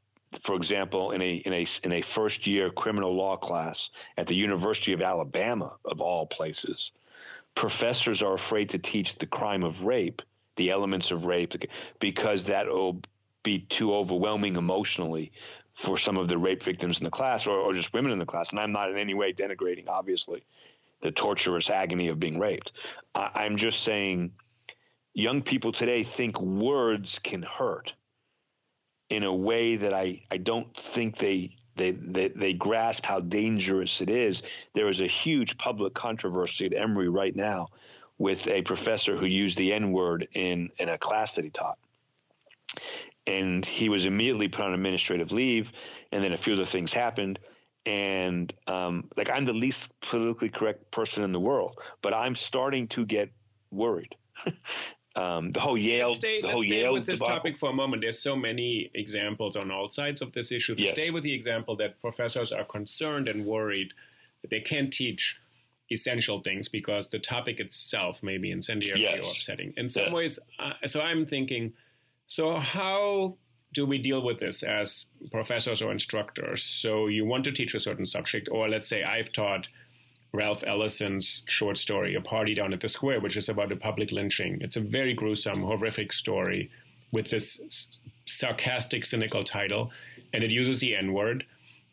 for example, in a in a in a first year criminal law class at the University of Alabama, of all places, professors are afraid to teach the crime of rape, the elements of rape, because that will be too overwhelming emotionally for some of the rape victims in the class or, or just women in the class. And I'm not in any way denigrating, obviously, the torturous agony of being raped. I, I'm just saying young people today think words can hurt in a way that I, I don't think they, they, they, they grasp how dangerous it is. There is a huge public controversy at Emory right now with a professor who used the N word in, in a class that he taught. And he was immediately put on administrative leave, and then a few other things happened. And um, like I'm the least politically correct person in the world, but I'm starting to get worried um, the whole Yale, let's stay, the whole stay Yale with this debacle. topic for a moment. There's so many examples on all sides of this issue. Yes. Stay with the example that professors are concerned and worried that they can't teach essential things because the topic itself may be incendiary yes. or upsetting. In some yes. ways, uh, so I'm thinking, so how do we deal with this as professors or instructors? So you want to teach a certain subject, or let's say I've taught Ralph Ellison's short story, A Party Down at the Square, which is about a public lynching. It's a very gruesome, horrific story with this sarcastic, cynical title, and it uses the N word.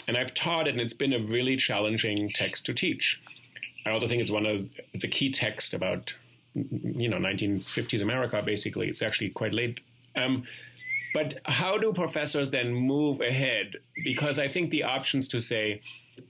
And I've taught it, and it's been a really challenging text to teach. I also think it's one of a key text about you know 1950s America. Basically, it's actually quite late. Um, But how do professors then move ahead? Because I think the options to say,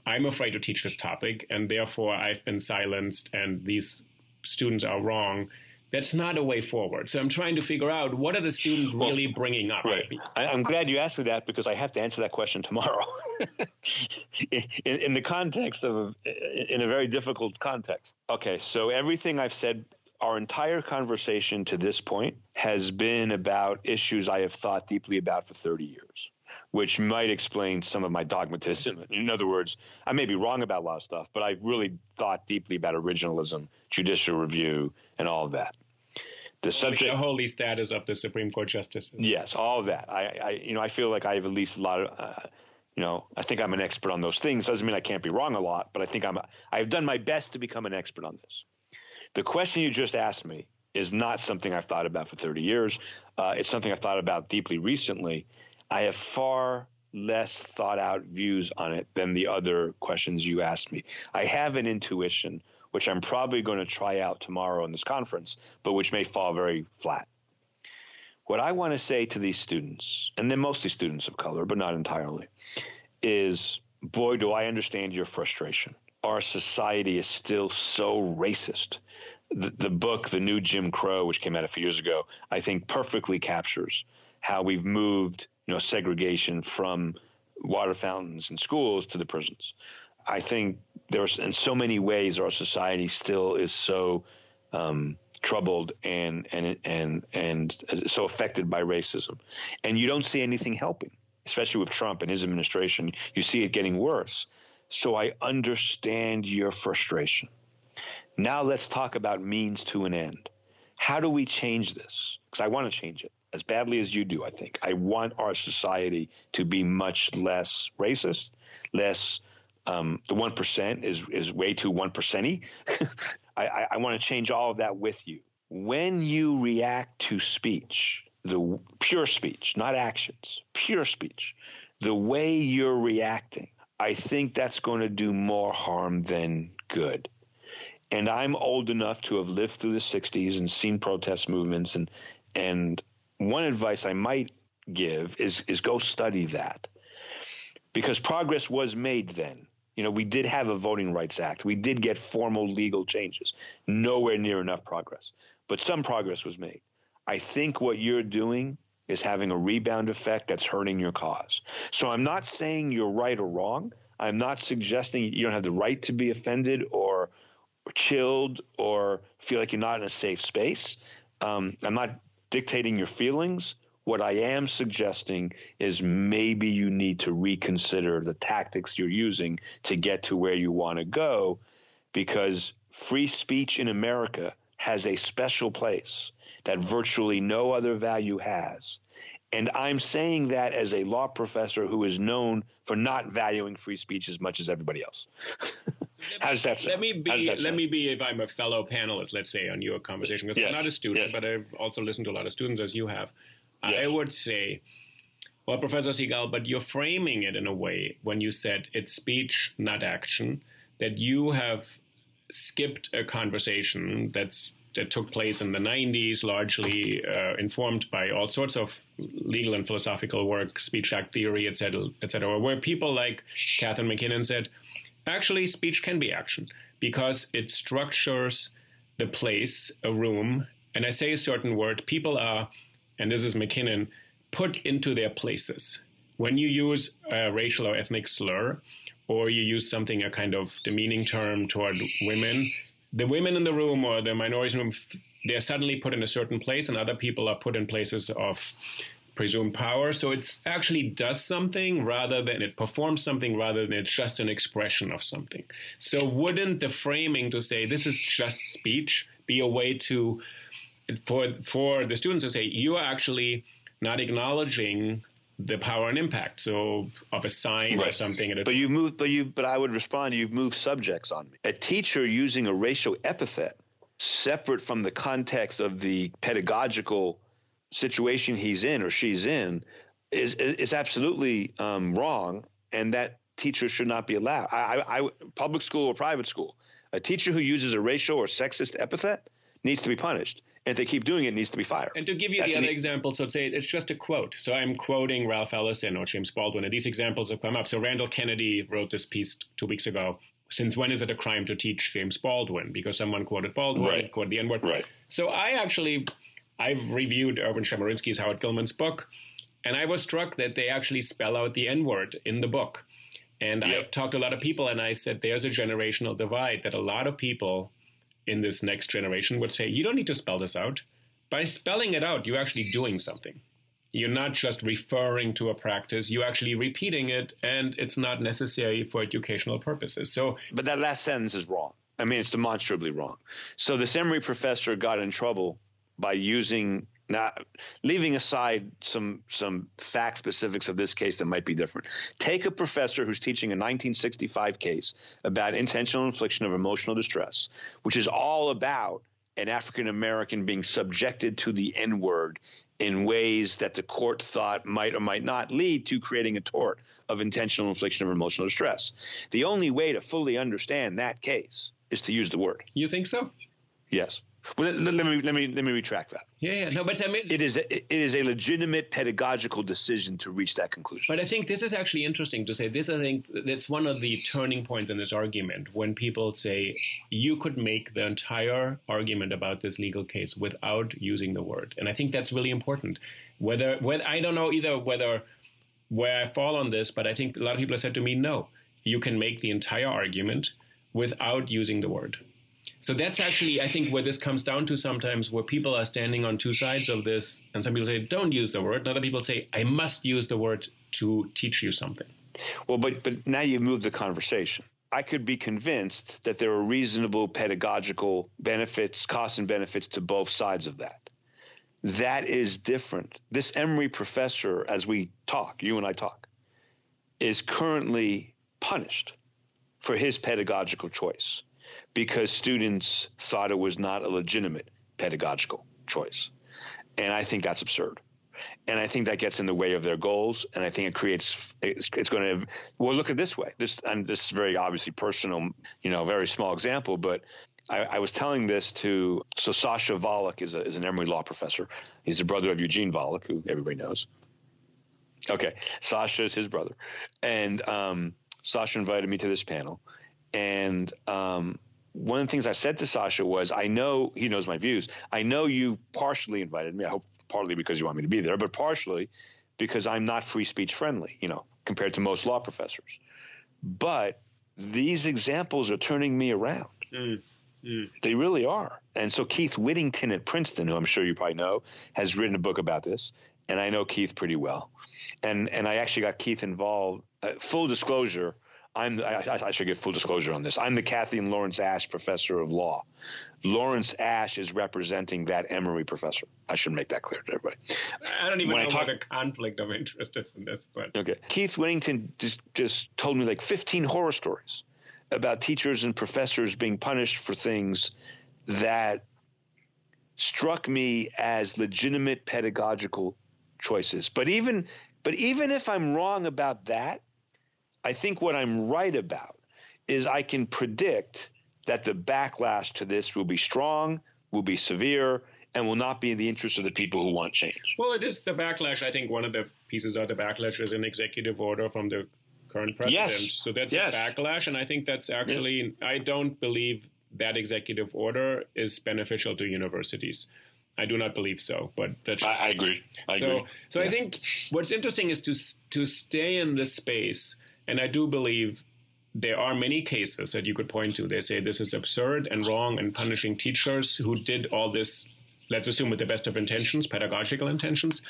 I'm afraid to teach this topic, and therefore I've been silenced, and these students are wrong. That's not a way forward. So I'm trying to figure out what are the students really well, bringing up. Right. I, am glad you asked me that because I have to answer that question tomorrow. in, in the context of, in a very difficult context. Okay, so everything I've said our entire conversation to this point has been about issues I have thought deeply about for 30 years, which might explain some of my dogmatism. In other words, I may be wrong about a lot of stuff, but I really thought deeply about originalism, judicial review, and all of that. The subject, the holy status of the Supreme Court justices. Yes, all of that. I, I you know, I feel like I have at least a lot of. Uh, you know, I think I'm an expert on those things. Doesn't mean I can't be wrong a lot, but I think I'm. I've done my best to become an expert on this. The question you just asked me is not something I've thought about for 30 years. Uh, it's something I've thought about deeply recently. I have far less thought out views on it than the other questions you asked me. I have an intuition, which I'm probably going to try out tomorrow in this conference, but which may fall very flat. What I want to say to these students, and they're mostly students of color, but not entirely, is boy, do I understand your frustration our society is still so racist. The, the, book, The New Jim Crow, which came out a few years ago, I think perfectly captures how we've moved, you know, segregation from water fountains and schools to the prisons. I think there's in so many ways our society still is so um, troubled and and and and so affected by racism, and you don't see anything helping, especially with Trump and his administration. You see it getting worse. So I understand your frustration. Now let's talk about means to an end. How do we change this? Because I want to change it as badly as you do, I think. I want our society to be much less racist, less. Um, the one percent is is way too one. I, I, I want to change all of that with you. When you react to speech, the pure speech, not actions, pure speech, the way you're reacting I think that's going to do more harm than good. And I'm old enough to have lived through the 60s and seen protest movements and and one advice I might give is is go study that. Because progress was made then. You know, we did have a Voting Rights Act. We did get formal legal changes. Nowhere near enough progress. But some progress was made. I think what you're doing is having a rebound effect that's hurting your cause. So I'm not saying you're right or wrong. I'm not suggesting you don't have the right to be offended or, or chilled or feel like you're not in a safe space. Um, I'm not dictating your feelings. What I am suggesting is maybe you need to reconsider the tactics you're using to get to where you want to go because free speech in America has a special place that virtually no other value has. And I'm saying that as a law professor who is known for not valuing free speech as much as everybody else. How does that sound? Let me be. Let sound? me be. If I'm a fellow panelist, let's say on your conversation, because yes. I'm not a student, yes. but I've also listened to a lot of students as you have. Yes. I would say, well, Professor Segall, but you're framing it in a way when you said it's speech, not action, that you have skipped a conversation that's that took place in the 90s, largely uh, informed by all sorts of legal and philosophical work, speech act theory, et cetera, et cetera, where people like Catharine MacKinnon said, actually, speech can be action because it structures the place, a room, and I say a certain word, people are, and this is MacKinnon, put into their places. When you use a racial or ethnic slur, or you use something, a kind of demeaning term toward women, the women in the room or the minorities in the room, they're suddenly put in a certain place, and other people are put in places of presumed power. So it actually does something rather than it performs something rather than it's just an expression of something. So wouldn't the framing to say this is just speech be a way to for for the students to say you are actually not acknowledging the power and impact. So of a sign right. or something. But you move But you. But I would respond. You've moved subjects on me. A teacher using a racial epithet separate from the context of the pedagogical situation he's in or she's in is is absolutely um, wrong, and that teacher should not be allowed. I, I, I, public school or private school, a teacher who uses a racial or sexist epithet needs to be punished. And if they keep doing it, it needs to be fired. And to give you That's the other an- example, so say it's just a quote. So I'm quoting Ralph Ellison or James Baldwin, and these examples have come up. So Randall Kennedy wrote this piece two weeks ago. Since when is it a crime to teach James Baldwin? Because someone quoted Baldwin, Right. quoted the N word. Right. So I actually, I've reviewed Erwin Chemerinsky's Howard Gillman's book, and I was struck that they actually spell out the N word in the book. And Yep. I've talked to a lot of people, and I said there's a generational divide that a lot of people in this next generation would say, you don't need to spell this out. By spelling it out, you're actually doing something. You're not just referring to a practice, you're actually repeating it, and it's not necessary for educational purposes. So, But that last sentence is wrong. I mean, it's demonstrably wrong. So this Emory professor got in trouble by using not leaving aside some some fact specifics of this case that might be different. Take a professor who's teaching a 1965 case about intentional infliction of emotional distress, which is all about an African American being subjected to the N word in ways that the court thought might or might not lead to creating a tort of intentional infliction of emotional distress. The only way to fully understand that case is to use the word. you think so? Yes. Well, let, let me let me let me retract that. Yeah, yeah. No, but I mean, It is a, it is a legitimate pedagogical decision to reach that conclusion. But I think this is actually interesting to say. This, I think, that's one of the turning points in this argument when people say you could make the entire argument about this legal case without using the word, and I think that's really important. Whether, whether I don't know either whether where I fall on this, but I think a lot of people have said to me, no, you can make the entire argument without using the word. So that's actually, I think, where this comes down to sometimes, where people are standing on two sides of this, and some people say, don't use the word, and other people say, I must use the word to teach you something. Well, but but now you've moved the conversation. I could be convinced that there are reasonable pedagogical benefits, costs and benefits to both sides of that. That is different. This Emory professor, as we talk, you and I talk, is currently punished for his pedagogical choice because students thought it was not a legitimate pedagogical choice. And I think that's absurd. And I think that gets in the way of their goals. And I think it creates, it's, it's going to, well, look at this way. This, and this is very obviously personal, you know, very small example, but I, I was telling this to, so Sasha Volokh is, a, is an Emory law professor. He's the brother of Eugene Volokh, who everybody knows. Okay. Sasha is his brother. And um, Sasha invited me to this panel. And um, one of the things I said to Sasha was, I know he knows my views. I know you partially invited me. I hope partly because you want me to be there, but partially because I'm not free speech friendly, you know, compared to most law professors. But these examples are turning me around. They really are. And so Keith Whittington at Princeton, who I'm sure you probably know, has written a book about this. And I know Keith pretty well. And and I actually got Keith involved. Uh, full disclosure, I'm I, I- should give full disclosure on this. I'm the Kathy and Lawrence Ashe Professor of Law. Lawrence Ashe is representing that Emory professor. I should make that clear to everybody. I don't even When I know talk- what the conflict of interest is in this, but Okay. Keith Whittington just, just told me like 15 horror stories about teachers and professors being punished for things that struck me as legitimate pedagogical choices. But even but even if I'm wrong about that, I think what I'm right about is I can predict that the backlash to this will be strong, will be severe, and will not be in the interest of the people who want change. Well, it is the backlash. I think one of the pieces of the backlash is an executive order from the current president. Yes. So that's Yes. a backlash, and I think that's actually. I don't believe that executive order is beneficial to universities. I do not believe so, but that's just agree. I so, so I think what's interesting is to to stay in this space, and I do believe there are many cases that you could point to. They say this is absurd and wrong and punishing teachers who did all this. Let's assume with the best of intentions, pedagogical intentions.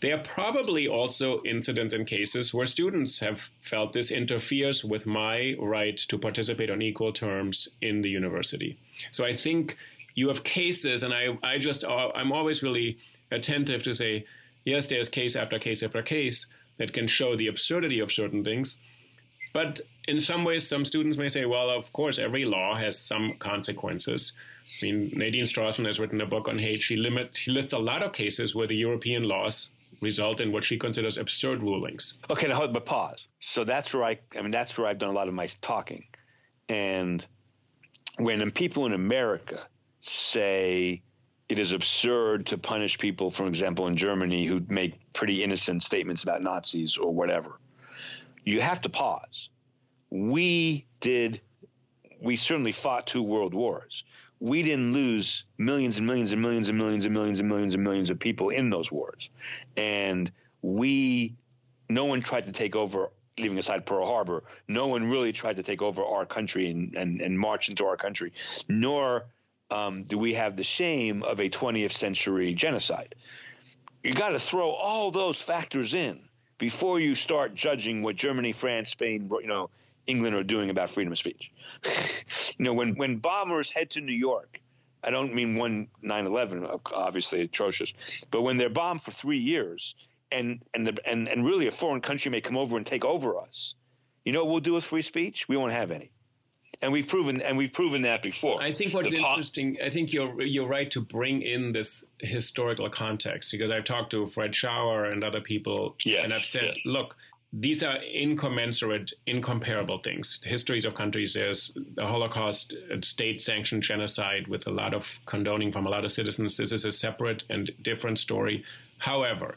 There are probably also incidents and cases where students have felt this interferes with my right to participate on equal terms in the university. So I think you have cases, and I, I just, uh, I'm always really attentive to say, yes, there's case after case after case that can show the absurdity of certain things. But in some ways, some students may say, well, of course, every law has some consequences. I mean, Nadine Strossen has written a book on hate. She, limit, she lists a lot of cases where the European laws result in what she considers absurd rulings. Okay, now hold, but pause. So that's where I, I mean, that's where I've done a lot of my talking. And when people in America say it is absurd to punish people, for example, in Germany who make pretty innocent statements about Nazis or whatever. You have to pause. We did, we certainly fought two world wars. We didn't lose millions and millions and millions and millions and millions and millions and millions of people in those wars. And we, no one tried to take over leaving aside Pearl Harbor, no one really tried to take over our country and, and, and march into our country, nor um, do we have the shame of a 20th century genocide. You got to throw all those factors in before you start judging what Germany, France, Spain, you know, England are doing about freedom of speech. you know, when when bombers head to New York, I don't mean one 9/11, obviously atrocious, but when they're bombed for three years and and the, and and really a foreign country may come over and take over us. You know what we'll do with free speech? We won't have any. And we've proven and we've proven that before. I think what's interesting, I think you're you're right to bring in this historical context because I've talked to Fred Schauer and other people, yes, and I've said, yes. look, these are incommensurate, incomparable things. Histories of countries, there's the Holocaust, uh, state sanctioned genocide with a lot of condoning from a lot of citizens. This is a separate and different story. However,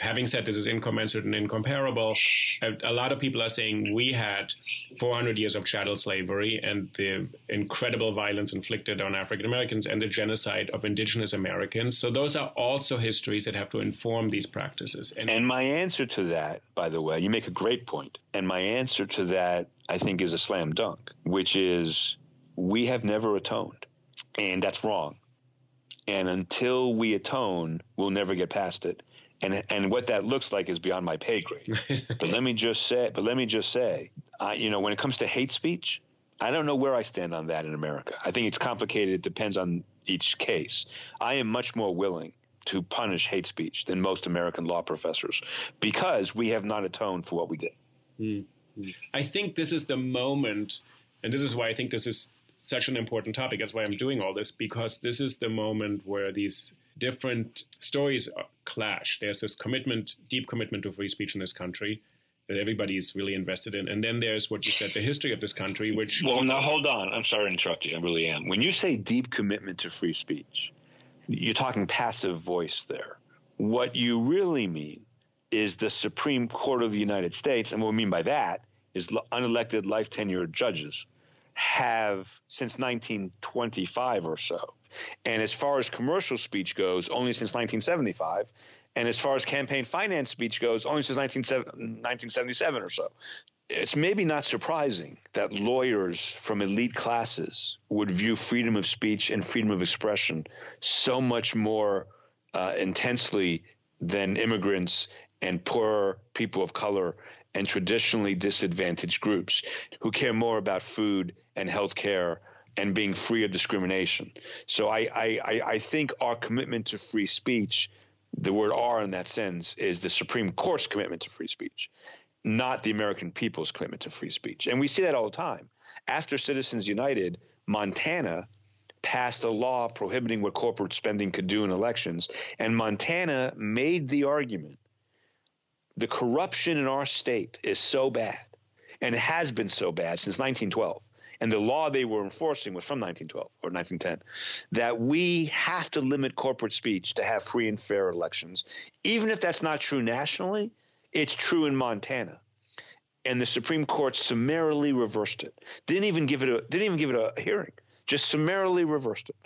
having said this is incommensurate and incomparable, a, a, lot of people are saying we had 400 years of chattel slavery and the incredible violence inflicted on African Americans and the genocide of indigenous Americans. So those are also histories that have to inform these practices. And, and my answer to that, by the way, you make a great point. And my answer to that, I think, is a slam dunk, which is we have never atoned. And that's wrong. And until we atone, we'll never get past it and and what that looks like is beyond my pay grade. but let me just say, but let me just say, uh, you know, when it comes to hate speech, I don't know where I stand on that in America. I think it's complicated. It depends on each case. I am much more willing to punish hate speech than most American law professors because we have not atoned for what we did. Mm-hmm. I think this is the moment, and this is why I think this is such an important topic. That's why I'm doing all this because this is the moment where these different stories clash. There's this commitment, deep commitment to free speech in this country that everybody is really invested in. And then there's what you said, the history of this country, which. Well, now hold on. I'm sorry to interrupt you. I really am. When you say deep commitment to free speech, you're talking passive voice there. What you really mean is the Supreme Court of the United States. And what we mean by that is unelected life tenure judges have since 1925 or so and as far as commercial speech goes, only since 1975. And as far as campaign finance speech goes, only since 1977 or so. It's maybe not surprising that lawyers from elite classes would view freedom of speech and freedom of expression so much more uh, intensely than immigrants and poor people of color and traditionally disadvantaged groups who care more about food and health care and being free of discrimination. So I, I, I think our commitment to free speech, the word "R" in that sense, is the Supreme Court's commitment to free speech, not the American people's commitment to free speech. And we see that all the time. After Citizens United, Montana passed a law prohibiting what corporate spending could do in elections, and Montana made the argument the corruption in our state is so bad and has been so bad since 1912 and the law they were enforcing was from 1912 or 1910, that we have to limit corporate speech to have free and fair elections. Even if that's not true nationally, it's true in Montana. And the Supreme Court summarily reversed it. Didn't even give it a didn't even give it a hearing. Just summarily reversed it.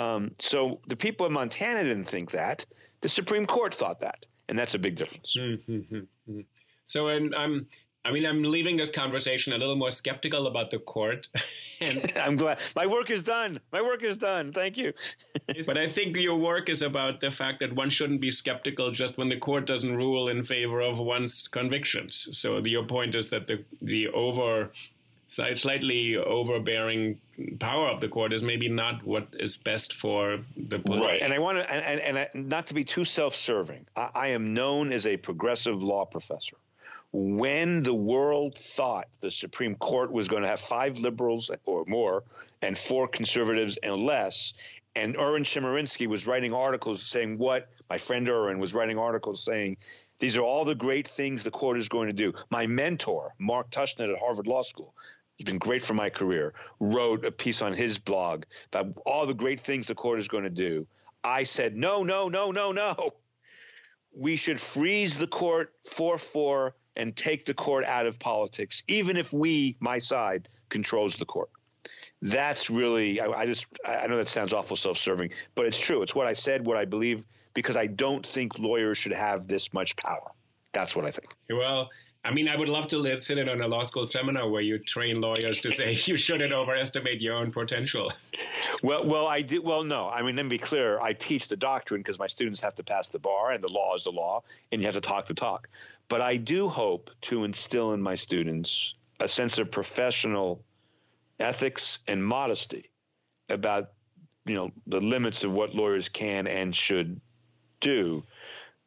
Um, so the people in Montana didn't think that. The Supreme Court thought that, and that's a big difference. Mm-hmm. mm-hmm. So, and I'm I mean, I'm leaving this conversation a little more skeptical about the court. and I'm glad my work is done. My work is done. Thank you. but I think your work is about the fact that one shouldn't be skeptical just when the court doesn't rule in favor of one's convictions. So the, your point is that the the over slightly overbearing power of the court is maybe not what is best for the political. right. And I want to and, and, and not to be too self-serving. I, I am known as a progressive law professor when the world thought the Supreme Court was going to have five liberals or more and four conservatives and less, and Erwin Chemerinsky was writing articles saying what my friend Erwin was writing articles saying these are all the great things the court is going to do. My mentor, Mark Tushnet at Harvard Law School, he's been great for my career, wrote a piece on his blog about all the great things the court is going to do. I said, no, no, no, no, no. We should freeze the court 4 4 and take the court out of politics, even if we, my side, controls the court. That's really, I, I just, I know that sounds awful self serving, but it's true. It's what I said, what I believe, because I don't think lawyers should have this much power. That's what I think. Well, I mean, I would love to sit in on a law school seminar where you train lawyers to say you shouldn't overestimate your own potential. Well, well, I did. Well, no. I mean, let me be clear. I teach the doctrine because my students have to pass the bar, and the law is the law, and you have to talk the talk. But I do hope to instill in my students a sense of professional ethics and modesty about, you know, the limits of what lawyers can and should do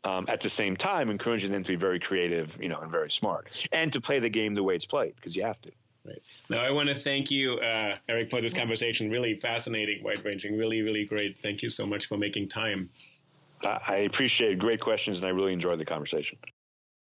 um, at the same time encouraging them to be very creative, you know, and very smart, and to play the game the way it's played because you have to. Right. Now, I want to thank you, uh, Eric, for this conversation. Really fascinating, wide ranging, really, really great. Thank you so much for making time. I appreciate great questions, and I really enjoyed the conversation.